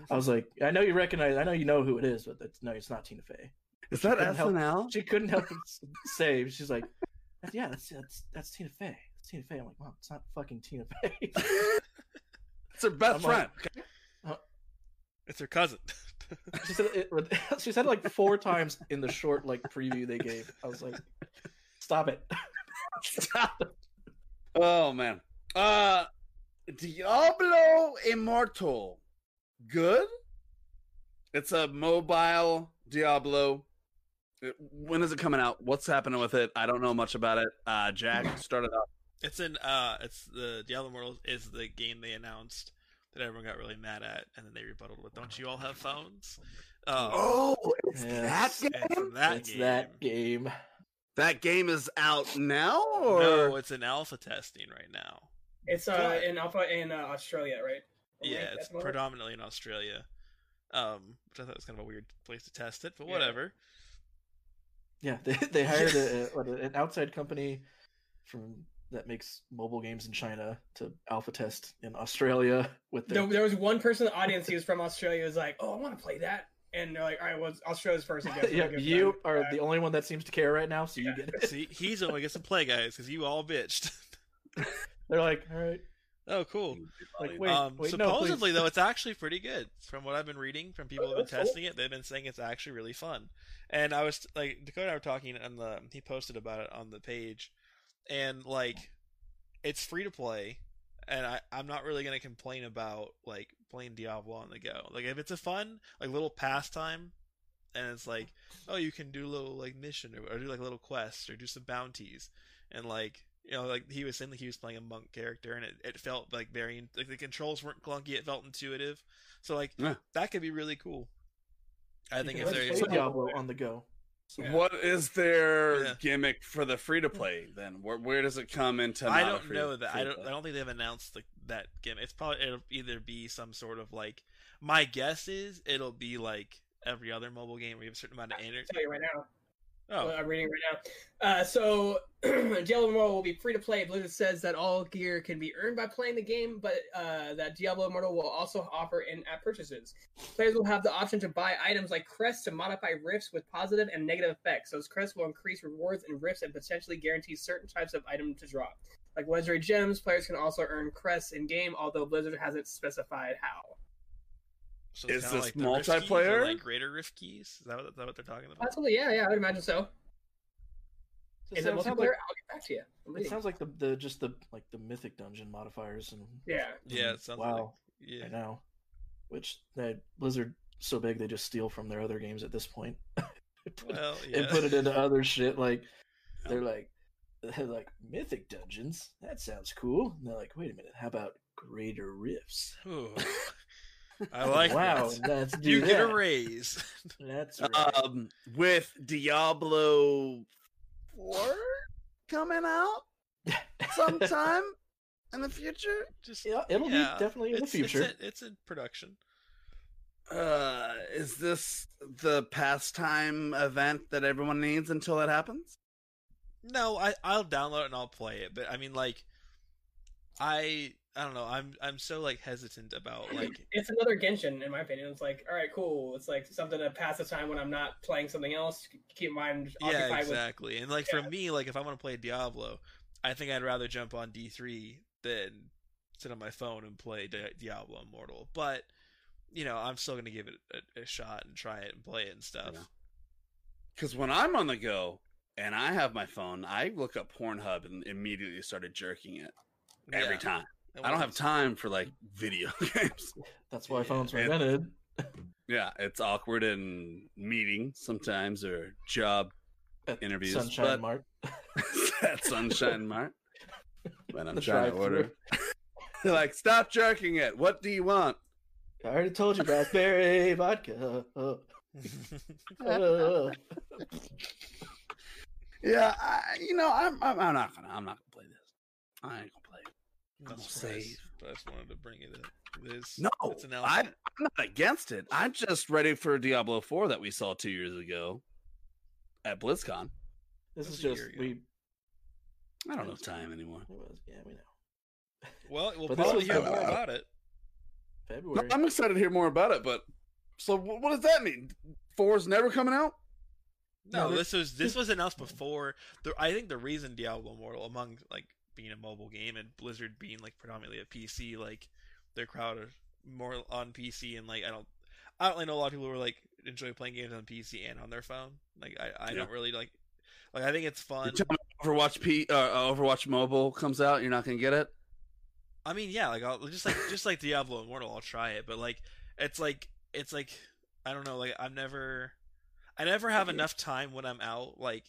I was like, "I know you recognize. I know you know who it is, but that's, no, it's not Tina Fey." Is that couldn't help- SNL? She couldn't help but say, she's like, "Yeah, that's that's that's Tina Fey. It's Tina Fey." I'm like, "Mom, it's not fucking Tina Fey." It's her best I'm friend. like- It's her cousin. she said it. She said it like four times in the short like preview they gave. I was like, "Stop it." Stop. Oh man. Uh Diablo Immortal. Good? It's a mobile Diablo. When is it coming out? What's happening with it? I don't know much about it. Uh Jack started out. It's in uh it's the Diablo Immortal is the game they announced that everyone got really mad at and then they rebutted with don't you all have phones? Uh, Oh, it's Yes. that it's game? that it's game. that game. That game is out now or No, it's in alpha testing right now. It's uh But- in alpha in uh, Australia, right? Yeah, Right, it's predominantly in Australia. Um, which I thought was kind of a weird place to test it, but Yeah. whatever. Yeah, they they hired a, what, an outside company from that makes mobile games in China to alpha test in Australia with their There, there was one person in the audience who was from Australia. Was like, "Oh, I want to play that," and they're like, "All right, well, Australia's first again." so yeah, we'll you them- are uh, the only one that seems to care right now, so you get it. See, he's only one who gets to play, guys, because you all bitched. They're like, all right, oh, cool. like wait, um, wait, supposedly, please. though, it's actually pretty good. From what I've been reading from people who've been that's cool. testing it, they've been saying it's actually really fun. And I was like, Dakota and I were talking, and the he posted about it on the page, and like, it's free to play, and I I'm not really gonna complain about like playing Diablo on the go. Like if it's a fun like little pastime, and it's like, oh, you can do a little like mission or, or do like little quests or do some bounties, and like you know, like he was saying, like he was playing a monk character, and it, it felt like very like the controls weren't clunky. It felt intuitive, so like Yeah. that could be really cool. I You think can if there's Diablo on the go. Yeah. What is their Yeah. gimmick for the free to play then? Where where does it come into? I don't know that. I don't. I don't think they've announced the, that gimmick. It's probably it'll either be some sort of like. My guess is it'll be like every other mobile game where you have a certain amount of energy. Tell you right now. Oh, I'm reading right now. Uh, so Diablo Immortal will be free to play. Blizzard says that all gear can be earned by playing the game, but uh, that Diablo Immortal will also offer in-app purchases. Players will have the option to buy items like crests to modify rifts with positive and negative effects. Those crests will increase rewards and rifts and potentially guarantee certain types of item to drop. Like legendary gems, players can also earn crests in game, although Blizzard hasn't specified how. So it's Is this like the Rift keys multiplayer? like greater rift keys? Is that what, is that what they're talking about? Possibly, yeah, yeah, I would imagine so. It Is it sounds, sounds multiplayer? like, I'll get back to you. I'm it reading. sounds like the, the just the like the mythic dungeon modifiers and Yeah. Yeah, it sounds wow. like yeah. I know. Which that Blizzard so big they just steal from their other games at this point. Put Well, yeah. and put it into other shit like they're like they're like mythic dungeons. That sounds cool. And they're like, wait a minute, how about greater rifts? Ooh. I like wow, that. let's do You that. get a raise. That's right. Um, with Diablo Four coming out sometime in the future. Just yeah, it'll yeah, be definitely in the future. It's, in- it's in production. Uh, is this the pastime event that everyone needs until it happens? No, I I'll download it and I'll play it, but I mean like I I don't know. I'm I'm so like hesitant about like it's another Genshin, in my opinion. It's like, all right, cool. It's like something to pass the time when I'm not playing something else. Keep my mind yeah, occupied exactly. And like for me, like if I want to play Diablo, I think I'd rather jump on D3 than sit on my phone and play Di- Diablo Immortal. But you know, I'm still gonna give it a, a shot and try it and play it and stuff. Yeah. Because when I'm on the go and I have my phone, I look up Pornhub and immediately started jerking it every Yeah. time. It I don't have time for like video games. That's why phones were it- invented. Yeah, it's awkward in meetings sometimes or job At interviews, Sunshine but- Mart. at Sunshine Mart. When I'm The trying to order. They're like, stop jerking it. What do you want? I already told you, raspberry vodka. Uh. Yeah, I, you know, I'm, I'm I'm not gonna I'm not gonna play this. I ain't gonna play. it. I'm I'm surprised, safe. I just wanted to bring it up. It is, No, it's an I, I'm not against it. I'm just ready for Diablo 4 that we saw two years ago at BlizzCon. This That is was a just we. I don't have time anymore. It was yeah, we know. Well, we'll probably hear more about it. No, February. I'm excited to hear more about it, but so wh- what does that mean? Four is never coming out? No, No, this was this was announced before. The, I think the reason Diablo Immortal, among like being a mobile game and Blizzard being like predominantly a PC, like their crowd are more on PC and like I don't, I don't really know a lot of people who are like enjoy playing games on PC and on their phone. Like I, I Yeah. don't really like, like I think it's fun. You tell me Overwatch P uh, uh, Overwatch Mobile comes out, you're not gonna get it. I mean, yeah, like I'll just like just like Diablo Immortal, I'll try it, but like it's like it's like I don't know, like I'm never I never have enough time when I'm out. Like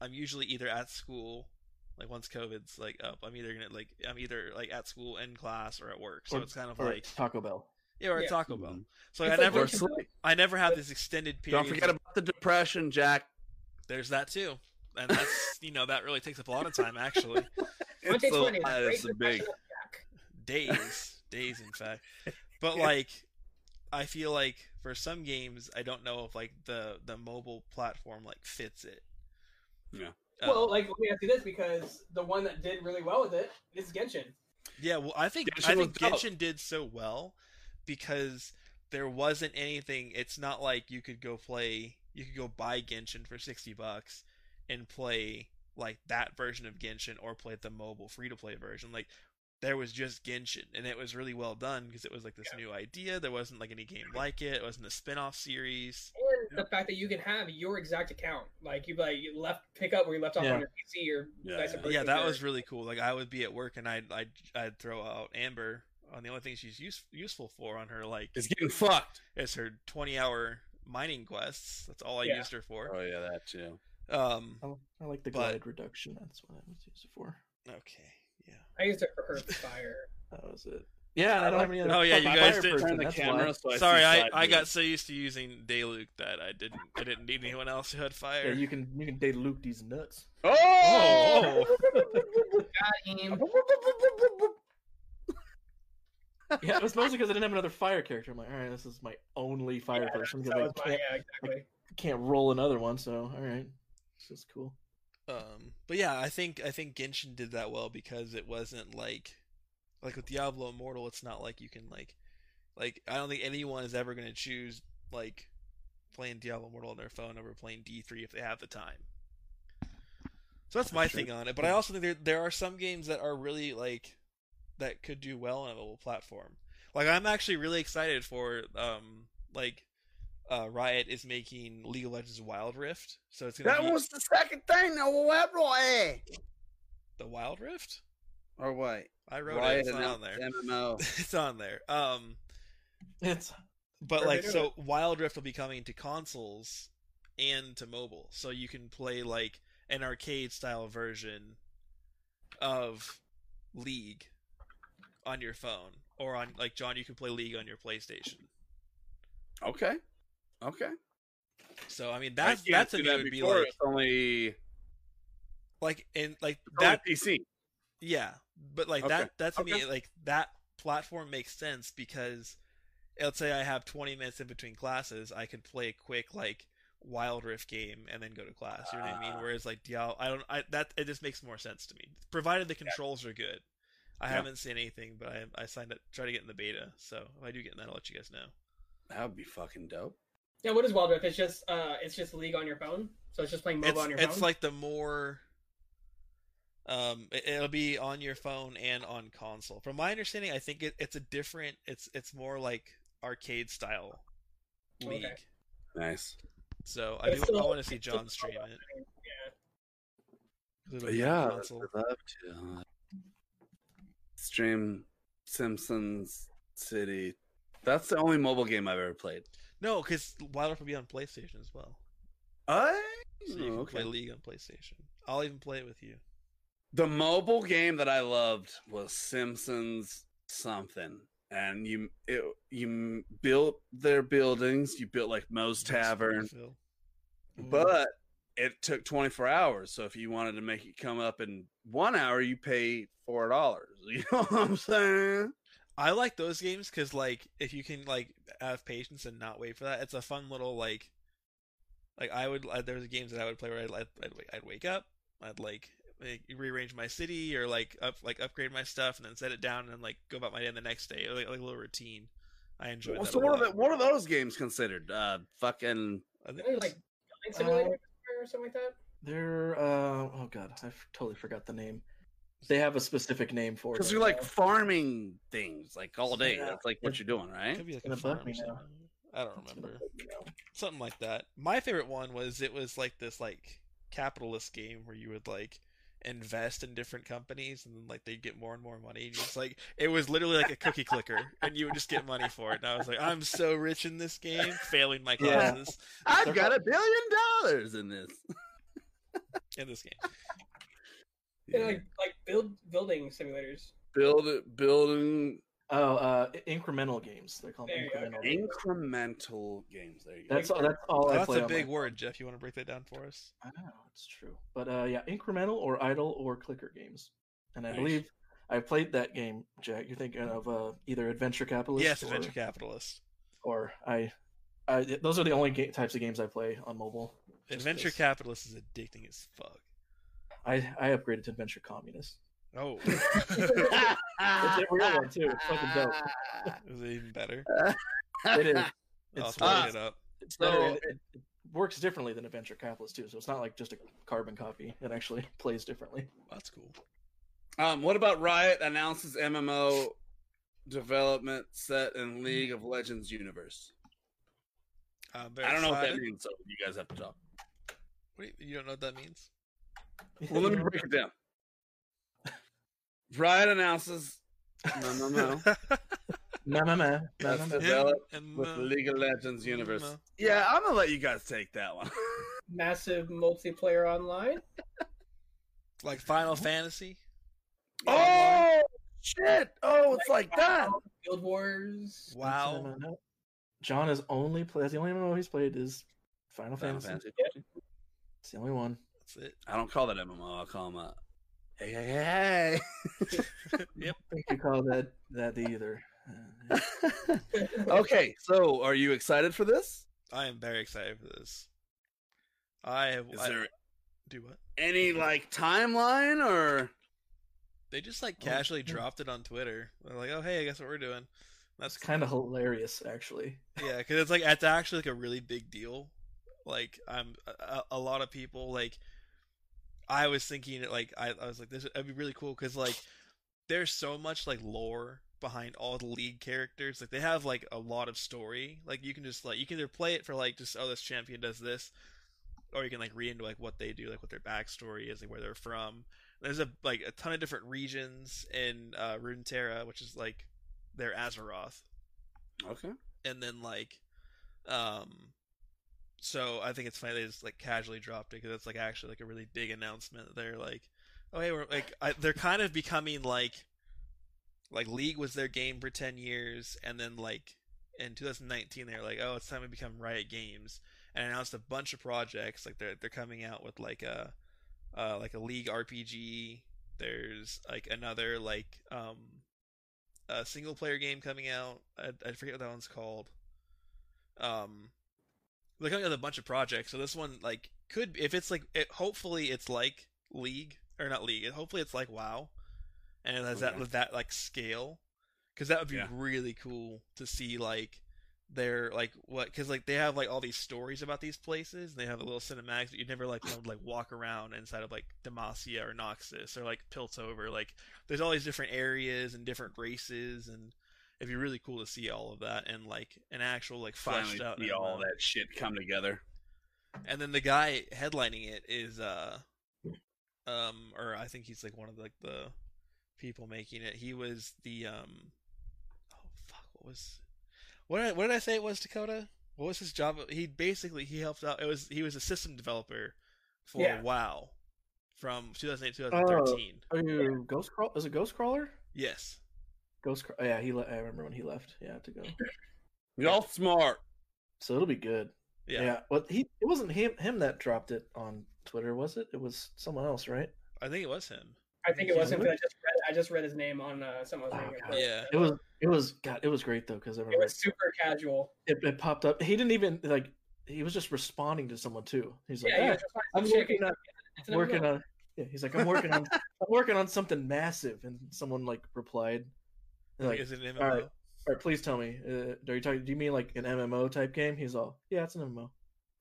I'm usually either at school, like once COVID's like up, I'm either gonna like I'm either like at school in class or at work. So Or- it's kind of or like Taco Bell. yeah, or Yeah. Taco Bell. Mhm. So It's I like never Or I never have this extended period. Don't forget about the depression, Jack. There's that too. And that's you know that really takes up a lot of time actually. It's, Monday a, 20, uh, it's a big. days, days in fact. But like, I feel like for some games, I don't know if like the the mobile platform like fits it. Yeah. Uh, Well, like let me ask you this because the one that did really well with it is Genshin. yeah. Well, I think Genshin I think was dope. Genshin did so well because there wasn't anything. It's not like you could go play. You could go buy Genshin for sixty bucks and play like that version of Genshin or play the mobile free to play version. Like there was just Genshin, and it was really well done because it was like this new idea. There wasn't like any game like it. It wasn't a spin-off series. And the fact that you can have your exact account, like you like you left pick up where you left off Yeah. on your PC or Yeah, vice yeah. Yeah, that was really cool. Like I would be at work and I'd I'd, I'd throw out Amber on the only thing she's use, useful for on her like It's getting fucked. It's her twenty hour mining quests. That's all I Yeah. used her for. Oh yeah, that too. Um. I, I like the But- glide reduction. That's what I was used it for. Okay. Yeah. I used it for Earth Fire. That was it. Yeah, I don't have any other. Oh, yeah, you guys did person, Turn the camera so I Sorry, I, I got so used to using Diluc that I didn't I didn't need anyone else who had fire. Yeah, you can you can date Luke these nuts. Oh! Got him. Yeah, it was mostly because I didn't have another fire character. I'm like, all right, this is my only fire person That because I can't, yeah, exactly. can't roll another one. So all right, this is cool. Um, but yeah, I think I think Genshin did that well because it wasn't like like with Diablo Immortal. It's not like you can like like I don't think anyone is ever going to choose like playing Diablo Immortal on their phone over playing D3 if they have the time. So that's my thing on it. But I also think there there are some games that are really like that could do well on a mobile platform. Like I'm actually really excited for um like uh, Riot is making League of Legends Wild Rift, so it's gonna That be was the second thing. No, what, Roy? the Wild Rift. Or what? I wrote Riot it. It's not on there. MMO. it's on there. Um, It's but like, so Wild Rift will be coming to consoles and to mobile, so you can play like an arcade style version of League on your phone, or on like John, you can play League on your PlayStation. Okay, okay. So I mean, that's can't that's a do that would be like It's only like in like that that PC. Yeah, but like Okay, that that's okay. me like that platform makes sense because let's say I have 20 minutes in between classes, I could play a quick like Wild Rift game and then go to class. You know what I mean? Ah. Whereas like Diablo, I don't I that it just makes more sense to me. Provided the controls are good. I Yeah. haven't seen anything, but I I signed up try to get in the beta. So if I do get in that, I'll let you guys know. That would be fucking dope. Yeah, what is Wild Rift? It's just uh, it's just League on your phone. So it's just playing mobile It's on your it's phone. It's like the more um it, it'll be on your phone and on console. From my understanding, I think it, it's a different it's it's more like arcade style league. Okay. Nice. So I do still- I want to see John stream it. Yeah, it'll be on console. I'd love to uh, stream Simpsons City. That's the only mobile game I've ever played. No, because Wild Rift will be on PlayStation as well. I So you can okay. play League on PlayStation. I'll even play it with you. The mobile game that I loved was Simpsons something, and you it, you built their buildings. You built like Moe's Tavern, but it took 24 hours. So if you wanted to make it come up in one hour, you pay four dollars. You know what I'm saying? I like those games because like if you can like have patience and not wait for that, it's a fun little like like I would uh, there was games that I would play where I'd I'd, I'd, I'd wake up, I'd like, like rearrange my city or like up like upgrade my stuff and then set it down and then like go about my day the next day like, like a little routine. I enjoy Well, that. so a what are lot. the, what are those games considered? Uh, fucking I think like Flight Simulator or something like that? they're uh oh god, I f- totally forgot the name. They have a specific name for it. because you're like farming things like all day. Yeah. That's like what you're doing, it right? could be like gonna a farm me or now. something. I don't It's gonna remember. bug me now. something like that. My favorite one was it was like this like capitalist game where you would like invest in different companies and then like they'd get more and more money. And it's like it was literally like a cookie clicker and you would just get money for it. And I was like, I'm so rich in this game, failing my Yeah. classes I've got a billion dollars in this. in this game. Yeah. like like build building simulators. Build it, building Oh, uh, incremental games. They're called There incremental. games. incremental games. There you go. That's all. That's all I That's play a big my- word, Jeff. You want to break that down for us? I know it's true, but uh, yeah, incremental or idle or clicker games, and I Nice. believe I played that game. Jack, you're thinking of uh, either Adventure Capitalist? yes, or, Adventure Capitalist. Or I, I. Those are the only ga- types of games I play on mobile. Adventure Adventure 'cause Capitalist is addicting as fuck. I I upgraded to Adventure Communist. Oh, It's a real one too. It's fucking dope. is it even better? It is. I'll It's, Ah. it up. it's better. So- and it, it works differently than Adventure Capitalist too. So it's not like just a carbon copy. It actually plays differently. That's cool. Um, what about Riot announces MMO development set in League of Legends universe? I'm I don't know what that means, so you guys have to talk. What do you, you don't know what that means? Well, let me break it down. Riot announces no, no, no. No, no, no, no, That's no, the- no. Developed And, with uh, League of Legends universe. no. Yeah, I'm gonna let you guys take that one. Massive multiplayer online. like Final Fantasy. oh shit! Oh, it's like that. Guild Wars. Wow. That's an MMO. John has only played. That's the only MMO he's played is Final, Final Fantasy. Fantasy. It's the only one. That's it. I don't call that MMO. I'll call them a. Hey, hey, Yep. I think you call that that either. Okay, so are you excited for this? I am very excited for this. I have. Is I- there do what? any like timeline or? They just like Oh, casually yeah. dropped it on Twitter. They're like, "Oh, hey, I guess what we're doing." That's kind of hilarious, actually. yeah, because it's like it's actually like a really big deal. Like I'm a, a lot of people like. I was thinking like I, I was like this would be really cool because like there's so much like lore behind all the league characters. Like they have like a lot of story. Like you can just like you can either play it for like just oh this champion does this, or you can like read into like what they do, like what their backstory is, like where they're from. There's a like a ton of different regions in uh, Runeterra, which is like their Azeroth Okay. and then like um so i think it's funny they just like casually dropped it because it's like actually like a really big announcement they're like oh hey we're like I, they're kind of becoming like like league was their game for 10 years and then like in 2019 they're like oh it's time to become riot games and announced a bunch of projects like they're they're coming out with like a uh like a league rpg there's like another like um a single player game coming out. I, I forget what that one's called. Um, they're coming out with a bunch of projects. So this one like could if it's like it, hopefully it's like League or not League. Hopefully it's like WoW, and it has Okay. that that like scale, because that would be Yeah. really cool to see like their like what because like they have like all these stories about these places and they have a little cinematics that you'd never like like walk around inside of like Demacia or Noxus or like Piltover like there's all these different areas and different races and it'd be really cool to see all of that and like an actual like fleshed Finally out see all MMO. that shit come together. and then the guy headlining it is uh um or I think he's like one of like the people making it he was the um oh fuck what was what did I, what did I say it was Dakota what was his job he basically he helped out it was he was a system developer for Yeah. WoW from 2008 2013 Are you Ghost Crawl? Is it Ghostcrawler? yes Ghost Crawl. Yeah, he. Le- I remember when he left. Yeah, to go. Y'all smart. So it'll be good. yeah, Yeah. Well, he. It wasn't him. Him that dropped it on Twitter, was it? It was someone else, right? I think it was him I think it was him. I just read, I just read his name on uh, someone's Oh, name. Yeah. It was. It was. God. It was great though because I It was super casual. it, it popped up. He didn't even like. He was just responding to someone too. He's like, Yeah, he "Ah, was just like, I'm "Chick, working on working on. Yeah, he's like, I'm working on. I'm working on something massive, and someone like replied, they're like, like, is it an MMO all right. all right, please tell me. Uh, are you talking? Do you mean like an MMO type game? He's all, yeah, it's an MMO.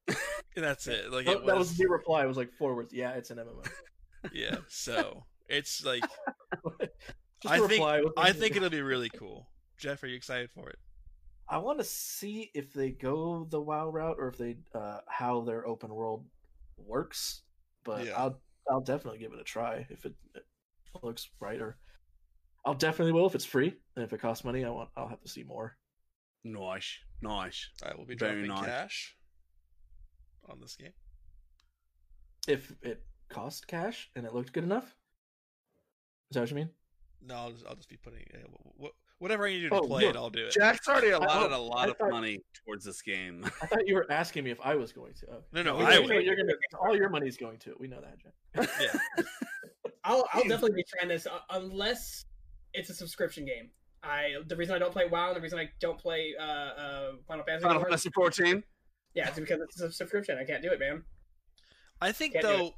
And that's it like it That was the reply. It was like four words. Yeah, it's an MMO. yeah so it's like Just I a think reply. It was I think it'll be really cool. Jeff, are you excited for it? I want to see if they go the WoW route or if they uh, how their open world works. But Yeah. I'll I'll definitely give it a try if it, it looks right. Or I'll definitely will if it's free. And if it costs money, I want I'll have to see more. Nice. Nice. I will be Very dropping nice. cash on this game. If it cost cash and it looked good enough. Is that what you mean? No, I'll just, I'll just be putting uh, wh- wh- whatever I need to do to Oh, play it. I'll do it. Jack's already allotted thought- a lot I of thought- money towards this game. I thought you were asking me if I was going to. Oh. No, no, we I would. You're gonna all your money's going to it. We know that, Jack. Yeah, I'll I'll definitely be trying this uh, unless it's a subscription game. I the reason I don't play WoW and the reason I don't play uh, uh, Final Fantasy, Final Fantasy 14. yeah, it's because it's a subscription. I can't do it, man. I think Can't though,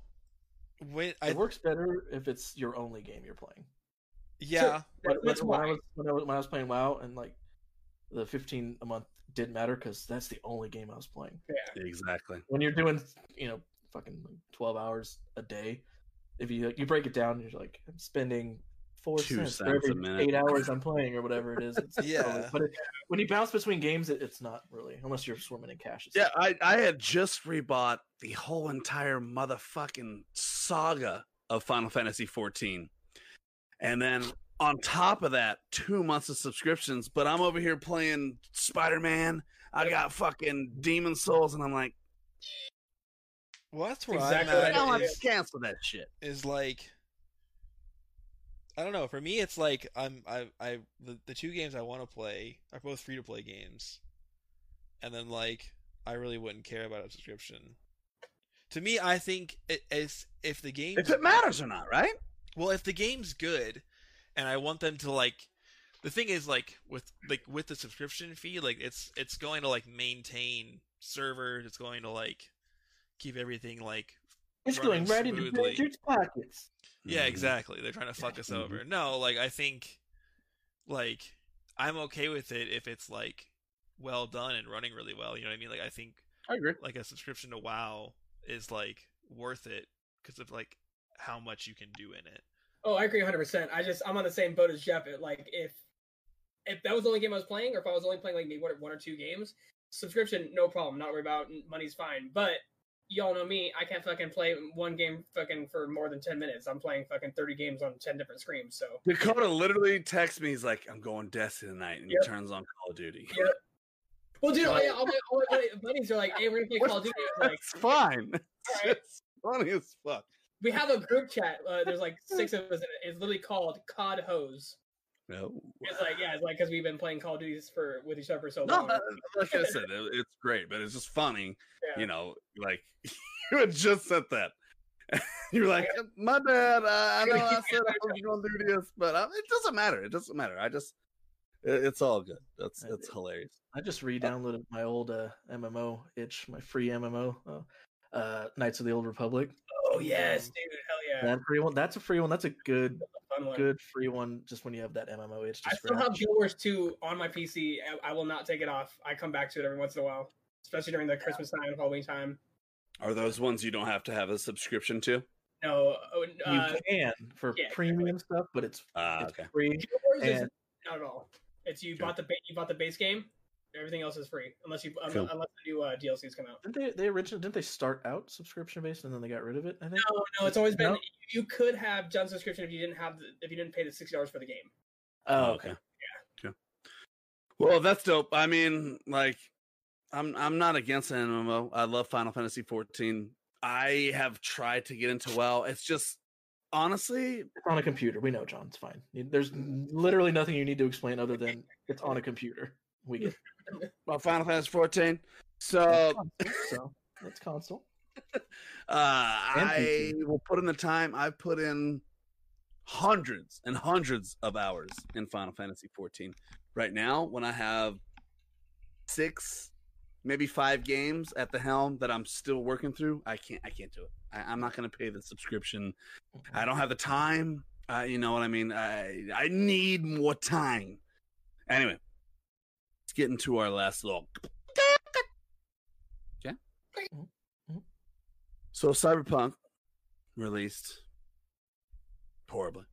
when I It works better if it's your only game you're playing. yeah, When, That's when, I was, when, I was, when I was playing WoW and like the 15 a month didn't matter because that's the only game I was playing. Yeah, Exactly. When you're doing, you know, fucking 12 hours a day, if you you break it down, you're like I'm spending four Two cents for cents a every minute. eight hours I'm playing or whatever it is. It's Yeah. totally- but it, when you bounce between games, it, it's not really unless you're swimming in cash. Yeah, I, I had just rebought the whole entire motherfucking saga of Final Fantasy 14. And then on top of that, two months of subscriptions, but I'm over here playing Spider Man. I got fucking Demon's Souls, and I'm like, well, that's where Exactly I'm at. I don't want to cancel that shit. is like, I don't know. For me, it's like I'm I I the, the two games I want to play are both free to play games, and then like I really wouldn't care about a subscription. To me, I think it is if the game If it matters or not, right? well, if the game's good, and I want them to like, the thing is like with like with the subscription fee, like it's it's going to like maintain servers. It's going to like keep everything like It's running going right into smoothly. Richard's pockets. yeah, Mhm. exactly. They're trying to fuck us over. No, like I think, like I'm okay with it if it's like well done and running really well. You know what I mean? Like I think I agree. like a subscription to WoW is like worth it because of like how much you can do in it. Oh, I agree 100. percent I just I'm on the same boat as Jeff. It, like if if that was the only game I was playing, or if I was only playing like maybe one, one or two games, subscription no problem, not worry about money's fine. But y'all know me, I can't fucking play one game fucking for more than 10 minutes. I'm playing fucking 30 games on 10 different screens. So Dakota literally texts me. He's like, "I'm going Destiny tonight," and Yep. he turns on Call of Duty. Yep. well, dude, all, my- all my, all my buddies are like, "Hey, we're gonna play Call of Duty." Like, That's fine. Alright. It's funny as fuck. we have a group chat. Uh, there's like six of us. in it. It's literally called COD Hose. No, It's like yeah, it's like because we've been playing Call of Duties for with each other for so no, long. that- like I said, it, it's great, but it's just funny. Yeah. You know, like you had just said that. You're like, my bad. Uh, I know I said I was going to do this, but uh, it doesn't matter. It doesn't matter. I just, it, it's all good. That's I that's hilarious. I just re-downloaded my old uh, MMO itch, my free MMO, uh, uh, Knights of the Old Republic. Oh yes, dude, hell yeah, That free one. That's a free one. That's a good, fun one. good free one. Just when you have that MMO itch. I Just still for have Guild Wars 2 on my PC. I, I will not take it off. I come back to it every once in a while, especially during the Christmas time, Halloween time. Are those ones you don't have to have a subscription to? No, oh, you uh, can for yeah, premium stuff, but it's Ah, it's okay. free. Guild Wars is not at all. It's you Sure. bought the ba- you bought the base game. Everything else is free unless you un- Cool. unless the new uh, DLCs come out. Didn't they? They originally didn't they start out subscription based and then they got rid of it? I think. No, no, it's always been No? you could have done subscription if you didn't have the, if you didn't pay the sixty dollars for the game. Oh, okay. Yeah. Well, that's dope. I mean, like, I'm I'm not against an MMO. I love Final Fantasy 14. I have tried to get into WoW. It's just honestly, It's on a computer. We know, John. It's fine. There's literally nothing you need to explain other than it's on a computer. We get well, Final Fantasy 14. So so it's console. uh, I will put in the time. I've put in hundreds and hundreds of hours in Final Fantasy 14. Right now, when I have six, maybe five games at the helm that I'm still working through, I can't. I can't do it. I, I'm not going to pay the subscription. I don't have the time. Uh, you know what I mean? I I need more time. Anyway, let's get into our last little. Mhm. So Cyberpunk released horribly,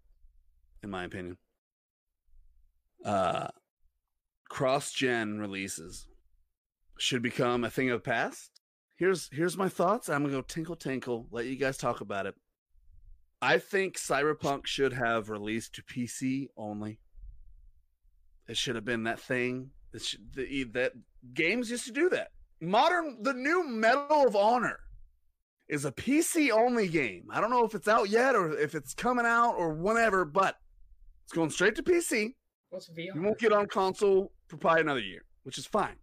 in my opinion. Uh, cross-gen releases should become a thing of the past. Here's here's my thoughts. I'm gonna go tinkle tinkle. Let you guys talk about it. I think Cyberpunk should have released to PC only. It should have been that thing. The, that games used to do that. Modern, the new Medal of Honor is a PC only game. I don't know if it's out yet or if it's coming out or whenever, but it's going straight to PC. What's VR? You won't get on console for probably another year, which is fine.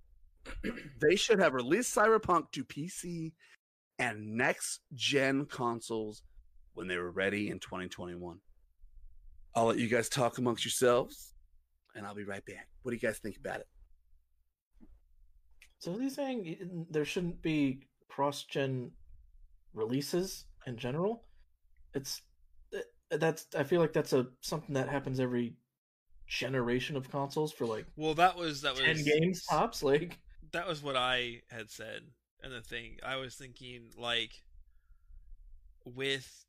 they should have released Cyberpunk to PC and next gen consoles when they were ready in 2021. I'll let you guys talk amongst yourselves and I'll be right back. What do you guys think about it? So are you saying there shouldn't be cross-gen releases in general? It's uh, that's I feel like that's a something that happens every generation of consoles for like Well, that was that was ten games tops. Like that was what I had said. And the thing I was thinking, like, with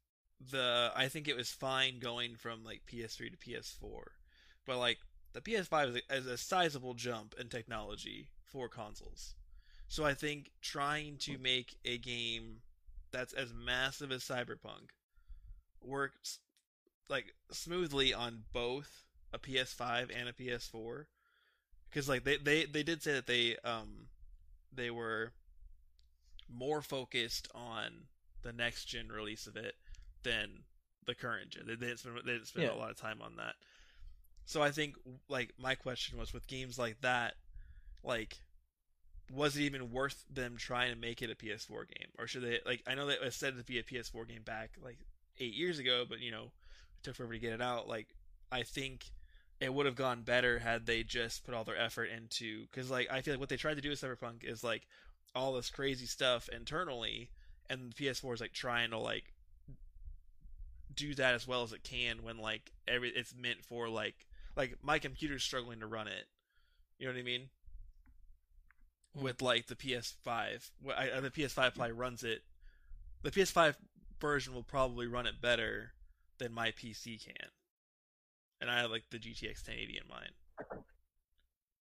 the, I think it was fine going from like PS3 to PS4, but like the PS5 is a, is a sizable jump in technology for consoles. So I think trying to make a game that's as massive as Cyberpunk works like smoothly on both a PS5 and a PS4 because like they, they they did say that they um they were more focused on the next gen release of it than the current gen. They didn't spend they didn't spend Yeah. a lot of time on that. So I think like my question was with games like that, like was it even worth them trying to make it a PS4 game, or should they like? I know was said to be a PS4 game back like eight years ago, but you know it took forever to get it out. Like I think it would have gone better had they just put all their effort into because like I feel like what they tried to do with Cyberpunk is like all this crazy stuff internally, and the PS4 is like trying to like do that as well as it can when like every it's meant for like like my computer's struggling to run it. You know what I mean? With like the PS5, I, I- the PS5 probably runs it. The PS5 version will probably run it better than my PC can, and I have like the GTX 1080 in mind.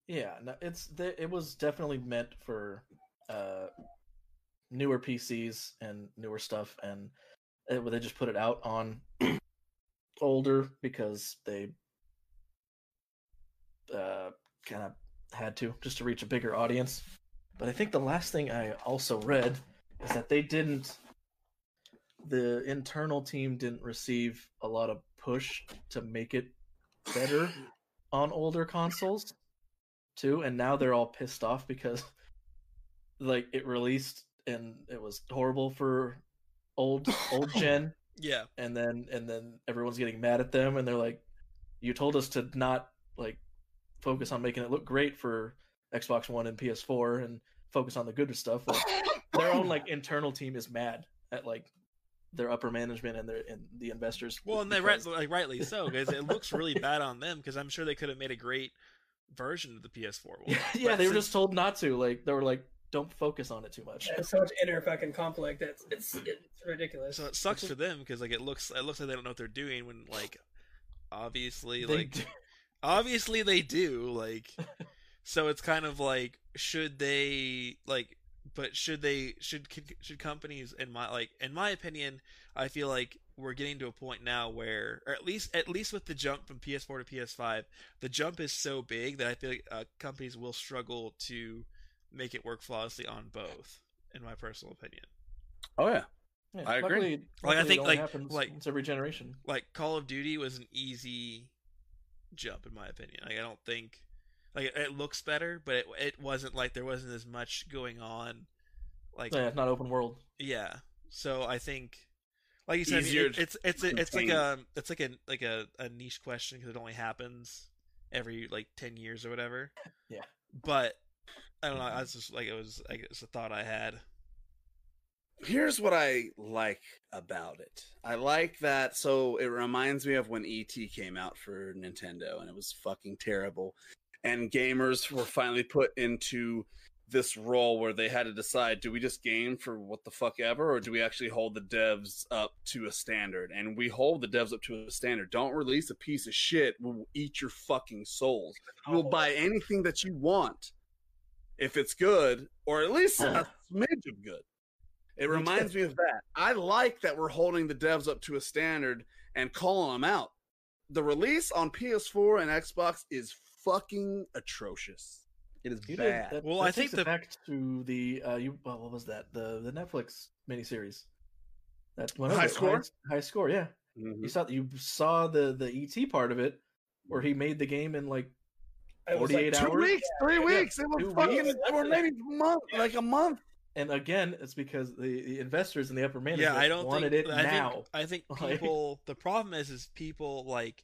Yeah, no, it's it was definitely meant for uh newer PCs and newer stuff, and it, they just put it out on older because they uh kind of had to just to reach a bigger audience. But I think the last thing I also read is that they didn't the internal team didn't receive a lot of push to make it better on older consoles too. And now they're all pissed off because like it released and it was horrible for old old gen. Yeah, and then and then everyone's getting mad at them and they're like you told us to not like focus on making it look great for Xbox 1 and PS4 and focus on the good stuff like, their own like internal team is mad at like their upper management and their and the investors well, and they right, like rightly so because it looks really bad on them because I'm sure they could have made a great version of the PS4 one. yeah, yeah But they were just told not to like they were like don't focus on it too much There's so much inner fucking conflict. It's it's it's ridiculous. So it sucks for them because like it looks it looks like they don't know what they're doing when like obviously They like do- obviously they do like so it's kind of like should they like but should they should should companies in my like in my opinion I feel like we're getting to a point now where or at least at least with the jump from PS4 to PS5 the jump is so big that I feel like uh, companies will struggle to make it work flawlessly on both in my personal opinion Oh yeah. Yeah, I agree. luckily- Like, I luckily it think, only like- happens like- once every generation. like Call of Duty was an easy jump in my opinion. Like I don't think like it, it looks better, but it it wasn't like there wasn't as much going on. Like Yeah, it's not open world. yeah, so I think like you said, I mean, Easier it- it's it's a, it's like a um, it's like a like a, a niche question because it only happens every like ten years or whatever. Yeah. but I don't know. I was just like it was like it's a thought I had. Here's what I like about it. I like that. So it reminds me of when ET came out for Nintendo and it was fucking terrible. And gamers were finally put into this role where they had to decide do we just game for what the fuck ever or do we actually hold the devs up to a standard? And we hold the devs up to a standard. Don't release a piece of shit we'll eat your fucking souls. We'll buy anything that you want if it's good or at least a smidge of good. It reminds me of that. I like that we're holding the devs up to a standard and calling them out. The release on ps4 and xbox is fucking atrocious it is You know, bad that- Well, that I think the- back to the uh, you. Well, what was that? The the Netflix miniseries. That what was High it? Score? High, score. Yeah, Mhm. you saw you saw the the ET part of it, where he made the game in like It was like 48 two hours. weeks three Yeah, weeks it was two fucking weeks. or maybe a month like a month And again, it's because the, the investors and the upper management yeah, I don't wanted think, it I now. Think, I think people. the problem is, is people like,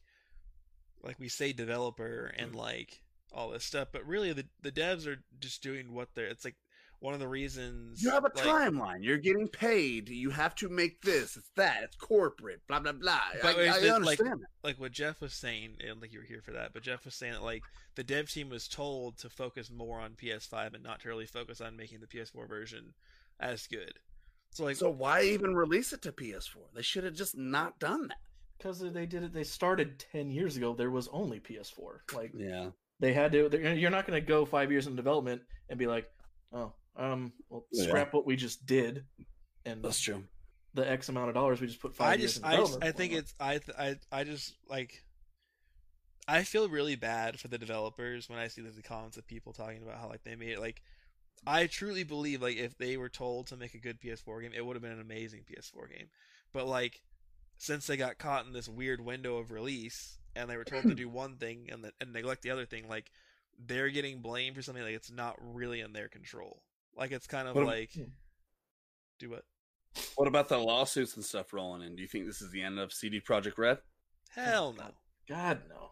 like we say, developer Mm. and like all this stuff, but really the the devs are just doing what they're. It's like one of the reasons you have a like, timeline. You're getting paid. You have to make this. It's that. It's corporate. Blah blah blah. But i, I the- like- understand that. like what Jeff was saying, I don't think you were here for that, but Jeff was saying that like the dev team was told to focus more on PS5 and not to really focus on making the PS4 version as good. So like, so why even release it to ps4 they should have just not done that Because they did it. They started ten years ago. There was only PS4. Like yeah they had to. You're not going to go five years in development and be like, oh, um, well, Yeah. scrap what we just did, and that's true the X amount of dollars we just put five I years just, in I, just. I think it's, I, th- I, I just like, I feel really bad for the developers when I see the comments of people talking about how like they made it. Like, I truly believe like if they were told to make a good PS4 game, it would have been an amazing PS4 game. But like, since they got caught in this weird window of release and they were told to do one thing and, the, and neglect the other thing, like they're getting blamed for something like it's not really in their control. Like it's kind of What- like Hmm. do what? What about the lawsuits and stuff rolling in? Do you think this is the end of CD Projekt Red? Hell no. God no.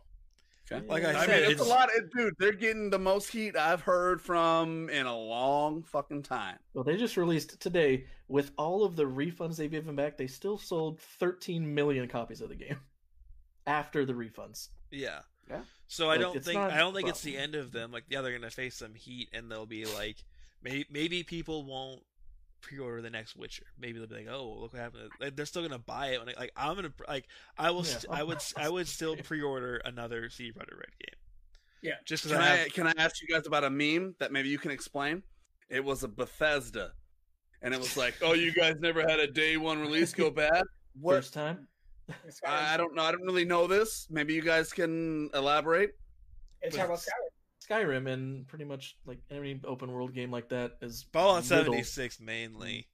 Okay. Like I I said, mean, it's, it's- a lot, of, dude. They're getting the most heat I've heard from in a long fucking time. Well, they just released today with all of the refunds they've given back. They still sold 13 million copies of the game after the refunds. Yeah. Yeah. So I don't think not I don't think it's the end of them. Like yeah, they're gonna face some heat and they'll be like maybe maybe people won't pre-order the next Witcher. Maybe they'll be like, oh look what happened. Like, they're still gonna buy it. When I, like I'm gonna like I will Yeah. st- I would I would still pre-order another CD Projekt Red game. Yeah. Just Can I I, can I ask you guys about a meme that maybe you can explain? It was a Bethesda, and it was like, "Oh, you guys never had a day one release go bad." What? First time. I I don't know. I don't really know this. Maybe you guys can elaborate. it's talking about Skyrim. Skyrim and pretty much like any open world game like that is Fallout 76 mainly,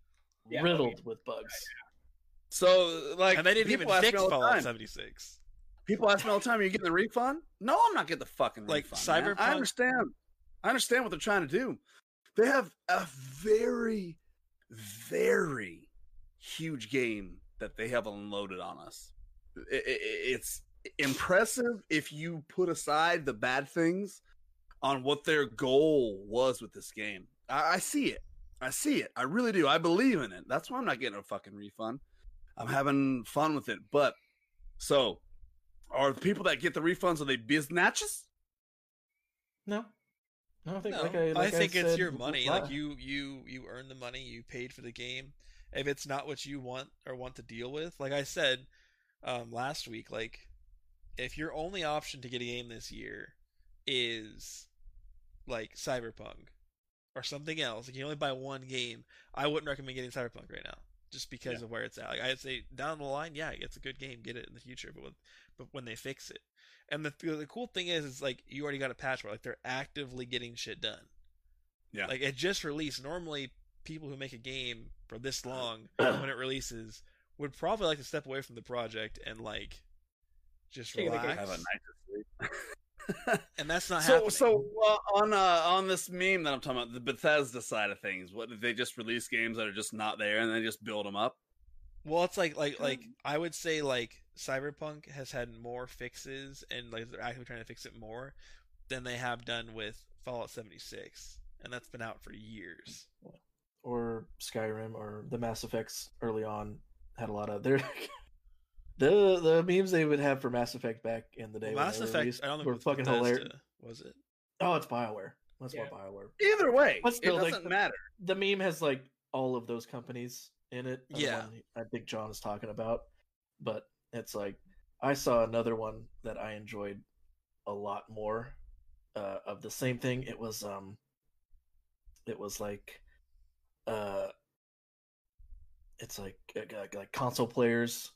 Yeah, riddled with bugs. So, like, and they didn't even people ask me fix Fallout 76. People ask me all the time, "Are you getting the refund?" No, I'm not getting the fucking Like, refund. man. I understand. I understand what they're trying to do. They have a very, very huge game that they have unloaded on us. I- I- I- It's impressive if you put aside the bad things on what their goal was with this game. I, I see it. I see it. I really do. I believe in it. That's why I'm not getting a fucking refund. I'm having fun with it. But so, are the people that get the refunds are they biznatches? No. No, I think No, like I, like think it's said your money. la- Like you, you, you earn the money. You paid for the game. If it's not what you want or want to deal with, like I said um, last week, like if your only option to get a game this year is like Cyberpunk or something else, like you can only buy one game, I wouldn't recommend getting Cyberpunk right now, just because Yeah. of where it's at. Like I'd say down the line, yeah, it's a good game, get it in the future, but when, but when they fix it, and the the cool thing is, is like you already got a patch where like they're actively getting shit done. Yeah. Like it just released. Normally, people who make a game for this long when it releases would probably like to step away from the project and like just Take a vacation. relax. Have a night to sleep. And that's not so, happening. so uh, on uh, on this meme that I'm talking about, the Bethesda side of things, what did they just release games that are just not there and they just build them up? Well, it's like like like I would say like Cyberpunk has had more fixes and like they're actively trying to fix it more than they have done with Fallout 76, and that's been out for years. or Skyrim or the Mass Effects early on had a lot of their the the memes they would have for Mass Effect back in the day. Well, Mass Effect, released I don't think were fucking hilarious. Was it? Oh, it's Bioware. That's Yeah. what Bioware. Either way, But still, it doesn't the- matter. The meme has like all of those companies in it. the Yeah. I think John is talking about, but it's like I saw another one that I enjoyed a lot more uh, of the same thing. It was um, it was like uh, it's like like, like console players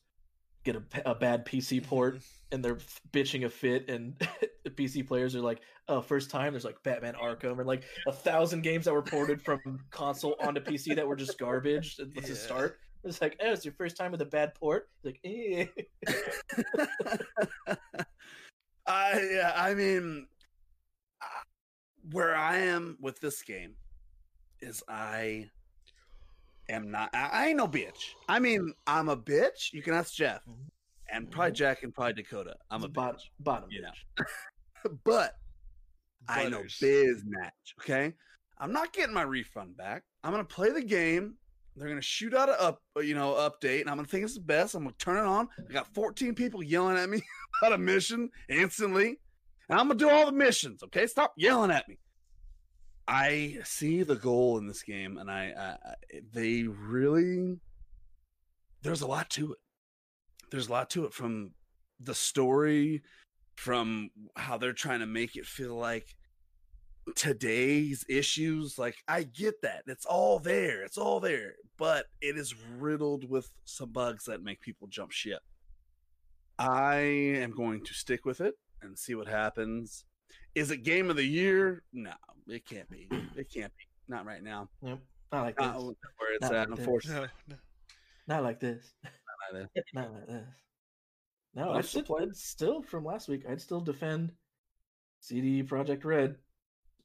get a, a bad PC port and they're bitching a fit and the PC players are like, oh, first time there's like Batman Arkham and like a thousand games that were ported from console onto PC that were just garbage Let's Yeah. start. It's like, oh, it's your first time with a bad port. It's like, eh. I yeah, I mean, I- where I am with this game is I am not. I, I ain't no bitch. I mean, I'm a bitch. You can ask Jeff Mhm. and probably Jack and probably Dakota. I'm a It's bot- bitch, bottom you bitch. but I know Butters. biz match. Okay, I'm not getting my refund back. I'm gonna play the game. They're gonna shoot out a up, you know, update, and I'm gonna think it's the best. I'm gonna turn it on. I got 14 people yelling at me about a mission instantly, and I'm gonna do all the missions. Okay, stop yelling at me. I see the goal in this game, and I, I I- they really there's a lot to it. There's a lot to it from the story, from how they're trying to make it feel like today's issues. Like I get that. It's all there. It's all there. But it is riddled with some bugs that make people jump ship. I am going to stick with it and see what happens. Is it game of the year? No, it can't be. It can't be. Not right now. Yep. Not like Not this. where it's Not at, like this. unfortunately. No, no. Not like this. Not either. No, uh, no, I'm I'd still still. I'd still from last week. I'd still defend CD Projekt Red.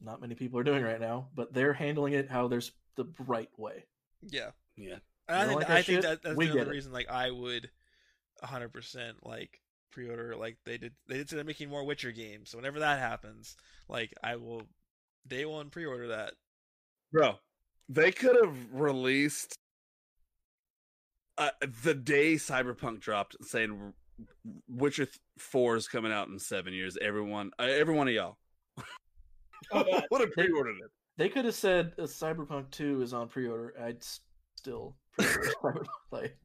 Not many people are doing right now, but they're handling it how there's the right way. Yeah. Yeah. I think like I think that that's We the get other it. reason like I would 100% like pre-order like they did they did say they're making more Witcher games. So whenever that happens, like I will day one pre-order that. Bro, they could have released uh, the day Cyberpunk dropped, saying Witcher th- Four is coming out in seven years. Everyone, uh, every one of y'all Oh, God. would have pre-ordered it. They could have said uh, Cyberpunk 2 is on pre-order. I'd s- still pre-order Cyberpunk. Like,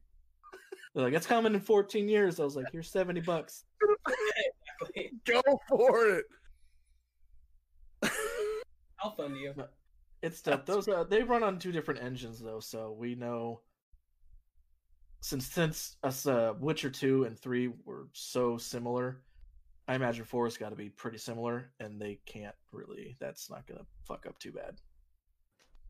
they're like, it's coming in 14 years. I was like, here's 70 bucks. Go for it. I'll fund you. It's tough. Those uh, they run on two different engines though, so we know since since us uh, Witcher two and three were so similar, I imagine four has got to be pretty similar, and they can't really. That's not gonna fuck up too bad.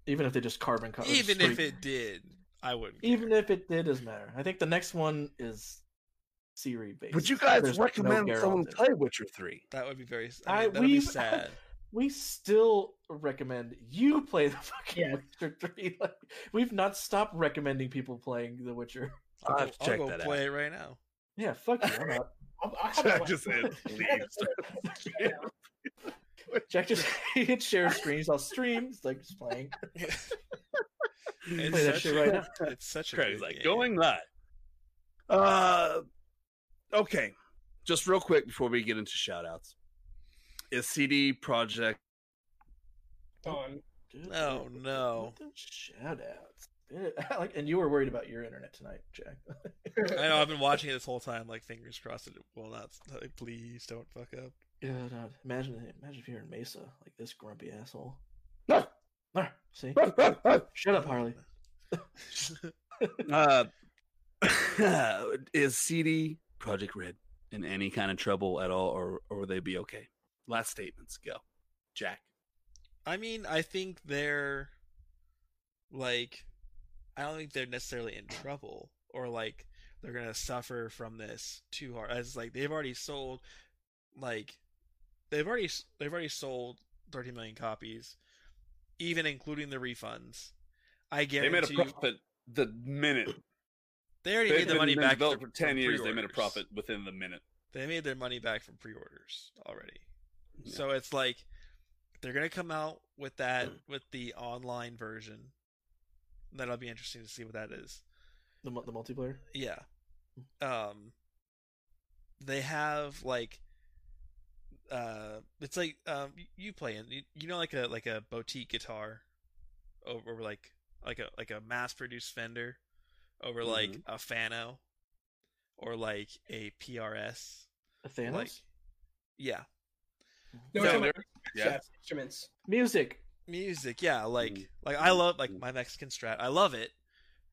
Even if they just carbon cut. Even if it did, I wouldn't. even care. if it did, doesn't matter. I think the next one is Siri based. Would you guys There's recommend Geralt someone play Witcher Three? that would be very. I- I mean, that would be we've- sad. we still recommend you play the fucking Yeah. Witcher 3. Like, we've not stopped recommending people playing The Witcher. I'll have I'll to check go that play out. it right now. Yeah, fuck you. I'm not. I'll, I'll Jack just said, "Leave." Jack just he hit share screens. I'll stream. It's like just playing. It's Play that such shit a- right now. It's such a Craig's like game. going live. Uh, okay. Just real quick before we get into shout outs. Is CD Projekt on. Oh, no. Shout outs. Like, and you were worried about your internet tonight, Jack. I know I've been watching it this whole time, like fingers crossed. It will not. Like, please don't fuck up. Yeah, no, imagine imagine if you're in Mesa, like this grumpy asshole. No. No, see, shut up, Harley. uh, is CD Projekt Red in any kind of trouble at all, or or will they be okay? Last statements go, Jack. I mean, I think they're like, I don't think they're necessarily in trouble or like they're gonna suffer from this too hard. As like they've already sold, like they've already they've already sold 30 million copies, even including the refunds. I They made a guarantee you- profit the minute. they already They've made the money back development from- for ten from years. They made a profit within the minute. They made their money back from pre-orders already. Yeah. So it's like they're gonna come out with that with the online version. That'll be interesting to see what that is. The the multiplayer. Yeah. Um they have like uh it's like um you play in you, you know like a like a boutique guitar over, over like like a like a mass produced Fender over like a Fano or like a PRS A Thanos. like yeah No, we're talking Fender, about yeah. instruments. Music. music yeah like Mhm. like i love like Mhm. my mexican strat i love it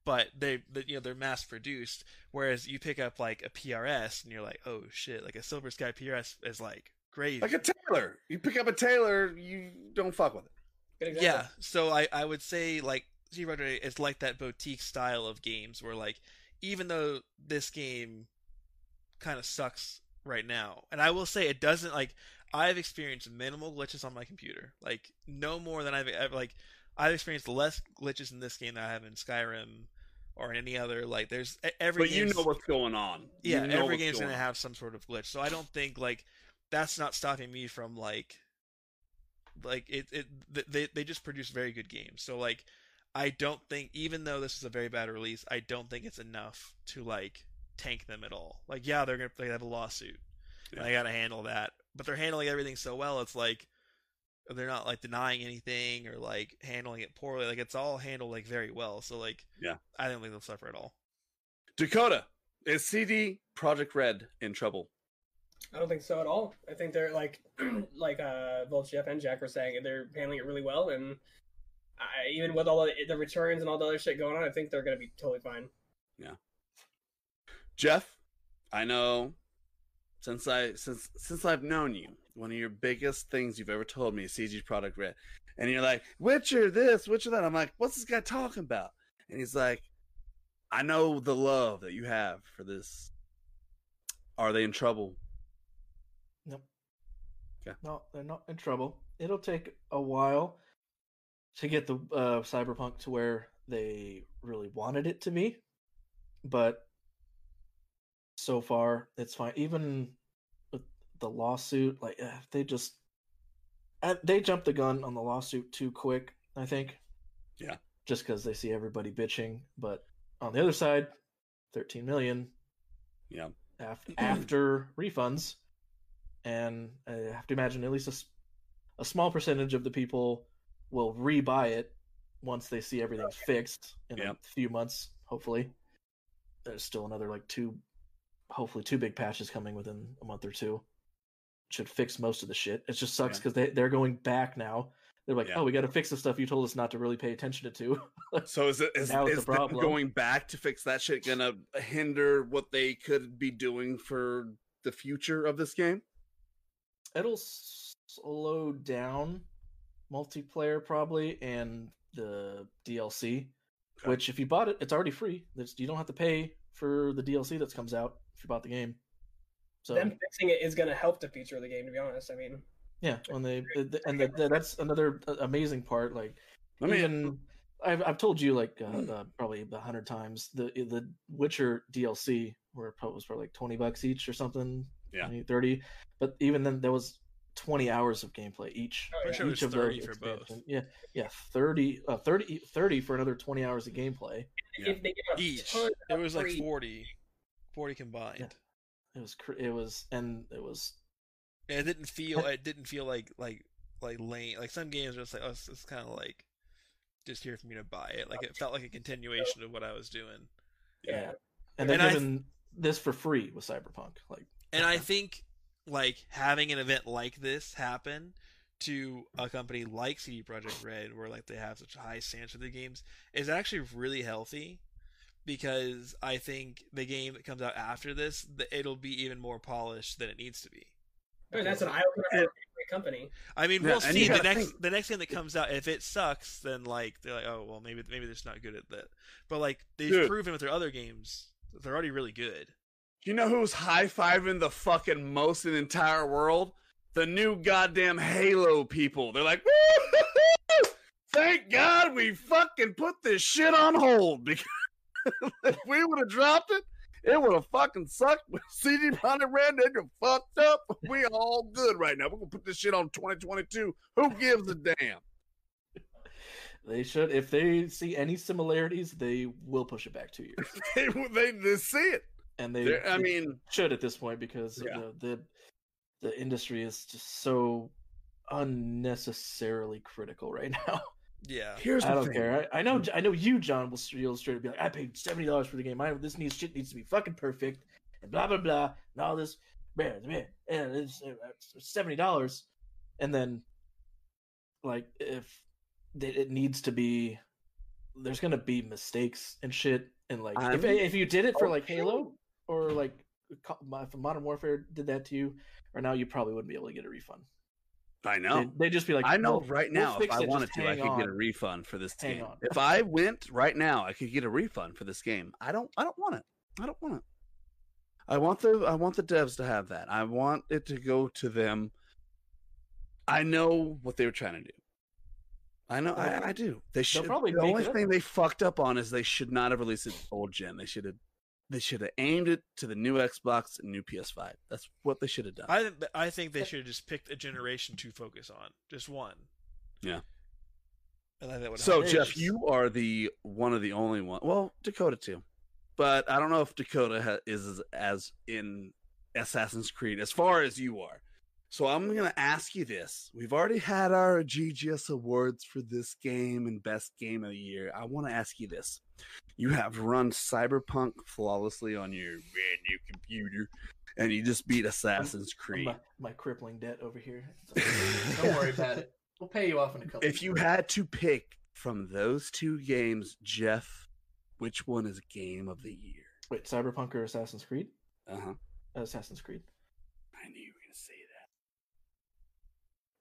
but they they- you know they're mass produced whereas you pick up like a prs and you're like oh shit like a silver sky prs is like crazy Like a Taylor. you pick up a Taylor, you don't fuck with it. Good example. yeah so i i would say like Street Fighter is like that boutique style of games where like even though this game kind of sucks right now and i will say it doesn't like i've experienced minimal glitches on my computer like no more than i've ever like i've experienced less glitches in this game than i have in skyrim or in any other like there's every But you know what's going on. You yeah know every what's game's going gonna have some sort of glitch so i don't think like that's not stopping me from like like it, it they, they just produce very good games. So like i don't think even though this is a very bad release i don't think it's enough to like tank them at all. Like yeah they're gonna they have a lawsuit and i gotta handle that but they're handling everything so well it's like they're not like denying anything or like handling it poorly like it's all handled like very well. So like Yeah. i don't think they'll suffer at all. Dakota is CD Projekt Red in trouble. I don't think so at all. I think they're like, like uh, both Jeff and Jack were saying, they're handling it really well, and I, even with all the, the returns and all the other shit going on, I think they're gonna be totally fine. Yeah. Jeff, I know since I since since I've known you, one of your biggest things you've ever told me is CG Product Red. And you're like, Witcher this, Witcher that. I'm like, what's this guy talking about? And he's like, I know the love that you have for this. Are they in trouble? Okay. No, they're not in trouble. It'll take a while to get the uh, cyberpunk to where they really wanted it to be, but so far it's fine. Even with the lawsuit, like eh, they just uh, they jumped the gun on the lawsuit too quick. I think. Yeah. Just because they see everybody bitching, but on the other side, thirteen million Yeah. af- after refunds, and I have to imagine at least a small percentage of the people will rebuy it once they see everything's fixed in Yep. a few months. Hopefully, there's still another like two, hopefully two big patches coming within a month or two. Should fix most of the shit. It just sucks Yeah. because they they're going back now. They're like, Yeah. oh, we got to fix the stuff you told us not to really pay attention to. So is it is, is a them going back to fix that shit gonna hinder what they could be doing for the future of this game? It'll slow down multiplayer probably and the DLC. Okay. Which, if you bought it, it's already free. There's, you don't have to pay for the DLC that comes out if you bought the game. So Them fixing it is going to help the future of the game. To be honest, I mean, yeah, when they the- the- and the, that's another uh, amazing part. Like Let me even I've I've told you like uh, uh, probably a hundred times the the Witcher DLC where it was for like twenty bucks each or something. Yeah. 20, thirty. But even then, there was twenty hours of gameplay each. Oh, yeah. I'm sure it each was of those 30 for both. expansion- Yeah, yeah, 30, uh, 30, 30 for another twenty hours of gameplay. Yeah. if they give a Each. It was like free- 40. 40 combined. It was cr- it was and it was And it didn't feel it didn't feel like like like lame like some games are just like oh it's, it's kind of like just here for me to buy it like it felt like a continuation of what I was doing yeah. And they're And I- giving this for free with Cyberpunk. Like and I think like having an event like this happen to a company like CD Projekt Red where like they have such a high standards for the games is actually really healthy because I think the game that comes out after this th- it'll be even more polished than it needs to be. I mean, that's an eye opener for a company. I mean, Yeah, we'll and see. The next think- the next game that comes out, if it sucks, then like they're like, oh well, maybe maybe they're just not good at that. But like they've Dude. proven with their other games, they're already really good. You know who's high fiving the fucking most in the entire world? The new goddamn Halo people. They're like, thank God we fucking put this shit on hold because if we would have dropped it, it would have fucking sucked. CD Projekt Red, got fucked up. We all good right now. We're gonna put this shit on 2022. Who gives a damn? they should if they see any similarities, they will push it back two years. they, they, they see it. And they, They're- I mean, should at this point because Yeah. the, the the industry is just so unnecessarily critical right now. Yeah, here's the I don't thing. care. I, I know. Hmm. I know you, John, will straight will straight up be like, "I paid seventy dollars for the game. I, this needs shit needs to be fucking perfect, and blah blah blah, and all this, man, man, and it's, uh, it's seventy dollars." And then, like, if it, it needs to be, there's gonna be mistakes and shit, and like, if I'm- if you did it for Oh, like Halo sure. Or like if Modern Warfare did that to you, or now you probably wouldn't be able to get a refund. I know. They'd, they'd just be like, I know "We'll- right we'll now if I it, wanted to, I could get a refund for this Hang game. on. If I went right now, I could get a refund for this game. I don't I don't want it. I don't want it. I want the I want the devs to have that. I want it to go to them. I know what they were trying to do. I know I, I do. They should probably the only up. thing they fucked up on is they should not have released it old gen. They should have they should have aimed it to the new Xbox and new PS5. That's what they should have done. I think I think they should have just picked a generation to focus on, just one. Yeah. And I think that would So help. Jeff, you are the one of the only one. Well, Dakota too, but I don't know if Dakota ha- is as, as in Assassin's Creed as far as you are. So I'm gonna ask you this: We've already had our GGS awards for this game and best game of the year. I want to ask you this: You have run Cyberpunk flawlessly on your brand new computer, and you just beat Assassin's Creed. my, my crippling debt over here. Don't worry about it. We'll pay you off in a couple. If you had to pick from those two games, Jeff, which one is game of the year? wait, Cyberpunk or Assassin's Creed? Uh huh. Assassin's Creed. I knew you were gonna say that.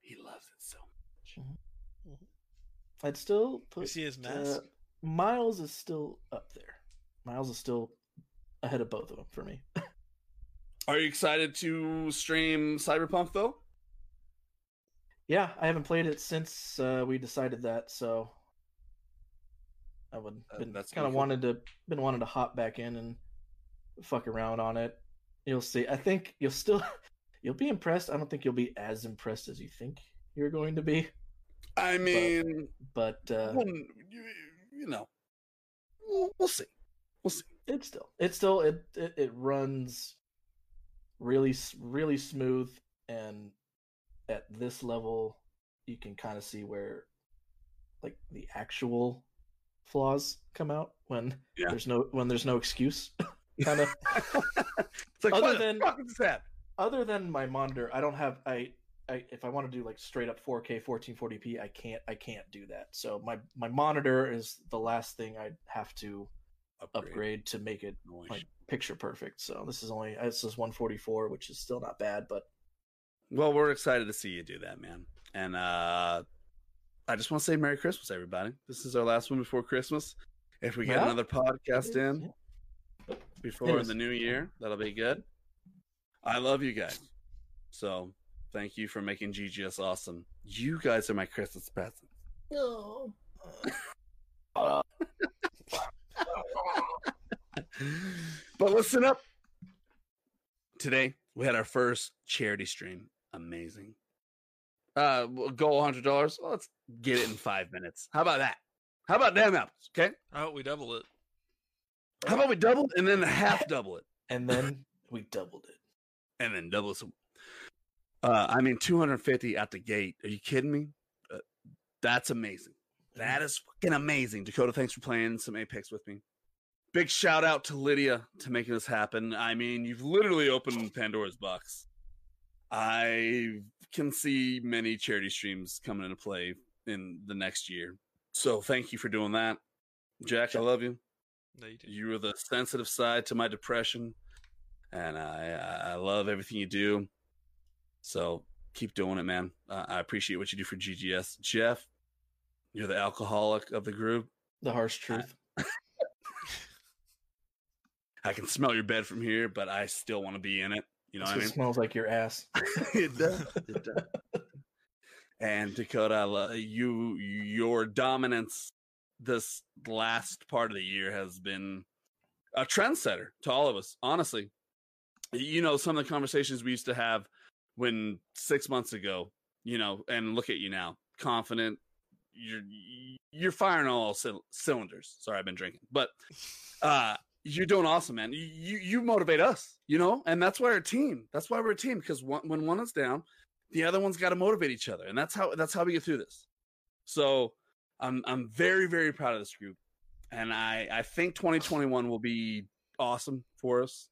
He loves it so much. I'd still you see his uh, mask. Miles is still up there. Miles is still ahead of both of them for me. Are you excited to stream Cyberpunk though? yeah, I haven't played it since uh, we decided that, so I would Uh, been that's kind of wanted to been wanted to hop back in and fuck around on it. You'll see. I think you'll still you'll be impressed. I don't think you'll be as impressed as you think you're going to be, I mean, but uh, well, you, know, we'll, we'll see. We'll see. it's still it's still it, it it runs really really smooth and at this level you can kind of see where like the actual flaws come out when Yeah. there's no when there's no excuse kind of it's like Other than- other than my monitor i don't have i I, if I want to do like straight up 4K 1440p, I can't. I can't do that. So my my monitor is the last thing I'd have to upgrade to make it like picture perfect. So this is only this is 144, which is still not bad, but Well, we're excited to see you do that, man. And uh I just want to say Merry Christmas, everybody. This is our last one before Christmas. If we get Yeah. another podcast in before the new year, that'll be good. I love you guys. So thank you for making GGS awesome. You guys are my Christmas present. No. but listen up. Today we had our first charity stream. Amazing. Uh, we'll goal hundred dollars. Well, let's get it in five minutes. How about that? How about damn apples? Okay. How about we double it? How about we double it and then half double it and then we doubled it. and then double some. Uh, I mean, two hundred fifty at the gate. Are you kidding me? Uh, that's amazing. That is fucking amazing. Dakota, thanks for playing some Apex with me. Big shout out to Lydia to making this happen. I mean, you've literally opened Pandora's box. I can see many charity streams coming into play in the next year. So thank you for doing that. Jack, I love you. No, you. You were the sensitive side to my depression, and I I love everything you do. So keep doing it, man. Uh, I appreciate what you do for GGS. Jeff, you're the alcoholic of the group. The harsh truth. I can smell your bed from here, but I still want to be in it. You know it what I mean? smells like your ass. it does. It does. and Dakota, you your dominance this last part of the year has been a trendsetter to all of us. Honestly, you know some of the conversations we used to have when six months ago. You know, and look at you now, confident. You're you're firing all cyl- cylinders. Sorry, I've been drinking, but uh you're doing awesome, man. You, you you motivate us, you know, and that's why we're a team. That's why we're a team because when one is down, the other one's got to motivate each other, and that's how that's how we get through this. So I'm I'm very very proud of this group, and I I think 2021 will be awesome for us.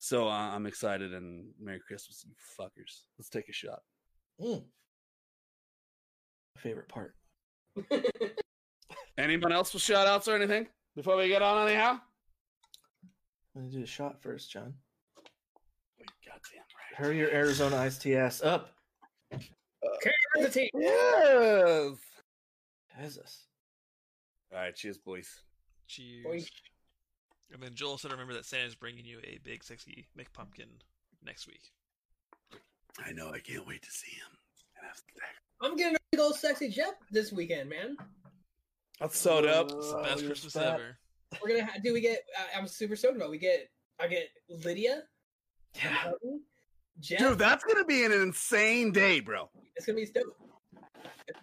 So uh, I'm excited and Merry Christmas, you fuckers. Let's take a shot. Mm. My favorite part. Anyone else with shout outs or anything before we get on anyhow? I'm gonna do a shot first, John. Goddamn right. Hurry your Arizona iced tea ass up. the team. Yes. Jesus. All right, cheers, boys. Cheers. Boink. And then Joel said, "Remember that Santa's bringing you a big, sexy McPumpkin next week." I know. I can't wait to see him. I'm getting a big old sexy Jeff this weekend, man. That's sewed up. Oh, Best you're Christmas fat. ever. We're gonna ha- do we get? Uh, I'm super stoked about. it. We get. I get Lydia. Yeah. Hutton, Jeff. Dude, that's gonna be an insane day, bro. it's gonna be stoked.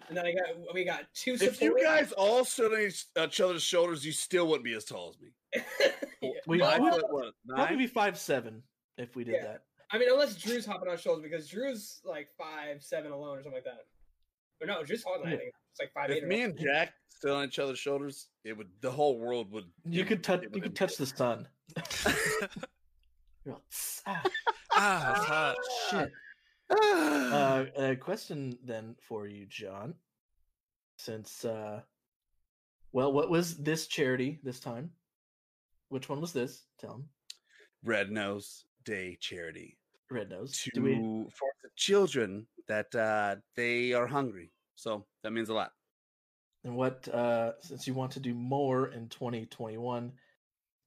And then I got. We got two. If you guys all stood on each, each other's shoulders, you still wouldn't be as tall as me. Yeah. We- Five we- foot, what, Probably nine? be five seven if we did Yeah. that. I mean, unless Drew's hopping on shoulders because Drew's like five seven alone or something like that. Or no, Drew's taller than I think. It's like five If eight. me and Jack stood on each other's shoulders, it would. The whole world would. You could touch. You could touch the sun. All, ah, ah, it's hot. shit. Uh, a question then for you, John. Since, uh, well, what was this charity this time? Which one was this? Tell him. Red Nose Day charity Red Nose. to Do we? for the children that uh, they are hungry. So that means a lot. And what? Uh, since you want to do more in 2021,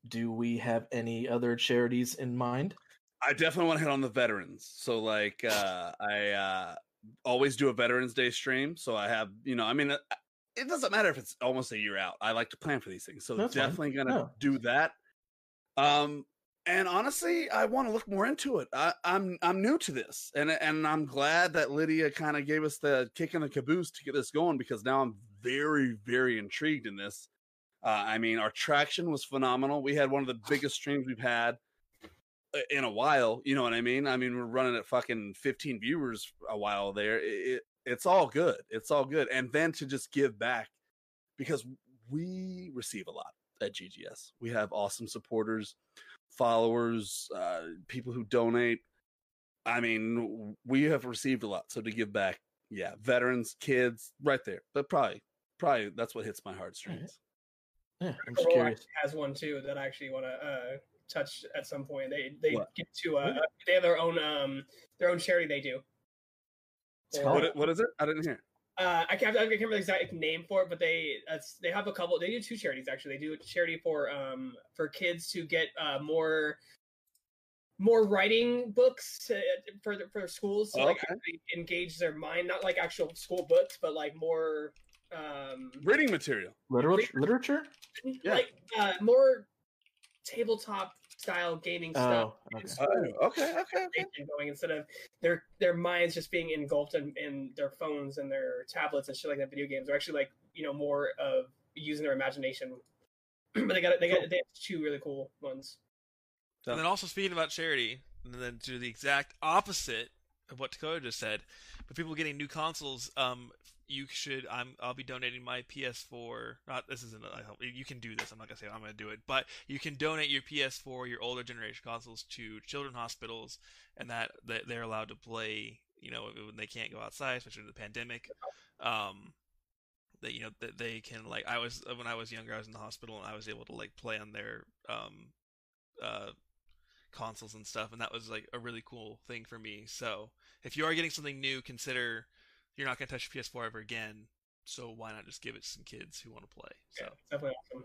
do we have any other charities in mind? I definitely want to hit on the veterans. So like uh I uh always do a Veterans Day stream. So I have, you know, I mean uh, it doesn't matter if it's almost a year out. I like to plan for these things. So That's fine. definitely gonna No. do that. Um and honestly, I want to look more into it. I, I'm I'm new to this, and and I'm glad that Lydia kind of gave us the kick in the caboose to get this going because now I'm very very intrigued in this. Uh, I mean, our traction was phenomenal. We had one of the biggest streams we've had uh, in a while. You know what I mean? I mean, we're running at fucking 15 viewers a while there. It, it's all good. It's all good. And then to just give back because we receive a lot at GGS. We have awesome supporters, followers, uh, people who donate. I mean, we have received a lot. So to give back, yeah, veterans, kids, right there. But probably, probably that's what hits my heartstrings. Yeah, I'm just Corolla curious. has one too that I actually want to uh, touch at some point. They they What? get to uh, they have their own um their own charity they do. It's called- What, what is it? I didn't hear. uh, I can't I can't remember the exact name for it, but they that's, they have a couple. They do two charities actually. They do a charity for um for kids to get uh more more writing books uh, for the, for schools to like Okay. actually engage their mind, not like actual school books, but like more um Reading material. Literature? Literature? Yeah. like uh more tabletop style gaming stuff. Oh, okay. It's Oh, okay, okay, okay. going instead of their their minds just being engulfed in, in their phones and their tablets and shit like that. Video games are actually like you know more of using their imagination. but they got they got they have two really cool ones. And then also speaking about charity, and then to the exact opposite of what Dakota just said, but people getting new consoles, um, you should. I'm. I'll be donating my PS4. Not this isn't. A, you can do this. I'm not gonna say I'm gonna do it, but you can donate your PS4, your older generation consoles, to children hospitals, and that, that they're allowed to play. You know, when they can't go outside, especially in the pandemic. Um, that you know that they can like. I was when I was younger, I was in the hospital, and I was able to like play on their um, uh consoles and stuff, and that was like a really cool thing for me. So if you are getting something new, consider you're not going to touch your PS4 ever again. So why not just give it to some kids who want to play? So Yeah, it's definitely awesome.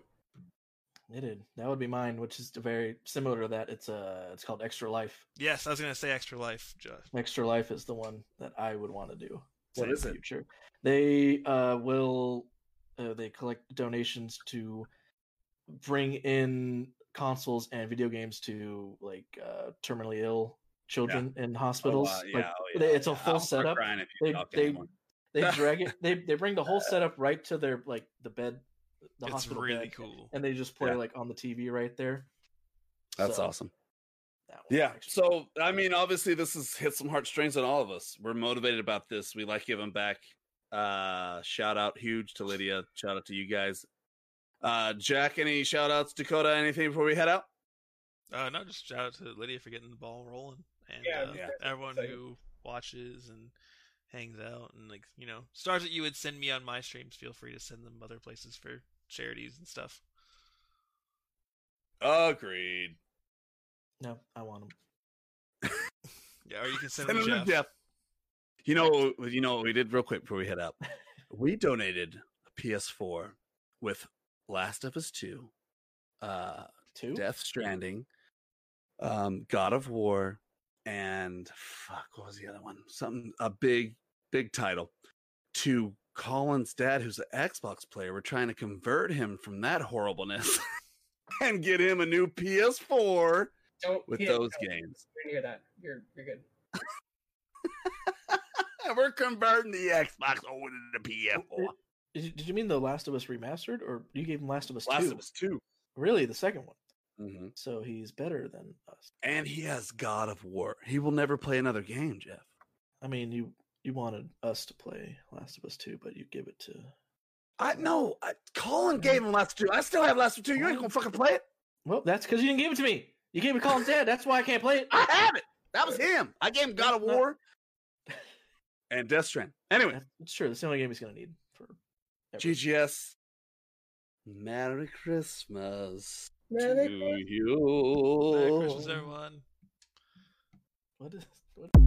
It did. That would be mine, which is very similar to that. It's uh it's called Extra Life. yes, I was going to say Extra Life. Just Extra Life is the one that I would want to do. What in the it? Future. They uh will uh, they collect donations to bring in consoles and video games to like uh terminally ill children in hospitals. Oh, uh, Like, oh, yeah, it's a yeah. full I'll setup. crying if you They they they drag it. They they bring the whole setup right to their like the bed, the it's hospital really bed, cool. and they just play Yeah. like on the TV right there. That's So, awesome. that Yeah. So I mean, obviously, this has hit some heartstrings on all of us. We're motivated about this. We like giving back. Uh, shout out huge to Lydia. Shout out to you guys. Uh, Jack, any shout outs? Dakota, anything before we head out? Uh, no, just shout out to Lydia for getting the ball rolling, and Yeah, uh, yeah. everyone Excited. who watches and hangs out, and like you know, stars that you would send me on my streams. Feel free to send them other places for charities and stuff. Agreed. no, I want them. Yeah, or you can send Send them them to to Jeff. Jeff. You know, you know what we did real quick before we head out. We donated a PS4 with Last of Us Two, uh, Two. Death Stranding, um, God of War, and fuck, what was the other one? Something a big, big title to Colin's dad, who's an Xbox player. We're trying to convert him from that horribleness and get him a new PS4 Don't with yeah, those don't- games. You're near that. You're you're good. We're converting the Xbox over to the PS4. Did you, did you mean the Last of Us remastered, or you gave him Last of Us Last Two? of Us 2 Really, the second one. Mhm. So he's better than us. And he has God of War. He will never play another game, Jeff. I mean, you you wanted us to play Last of Us Two, but you give it to. I know. I, Colin gave him Last of 2. I still have Last of 2. You ain't gonna fucking play it. Well, that's because you didn't give it to me. You gave it to Colin's dad. That's why I can't play it. I have it. That was him. I gave him God of War and Death Strand. Anyway, that's true. That's the only game he's gonna need for. ever. GGS. Merry Christmas Merry to you. Merry Christmas, everyone. What is? What?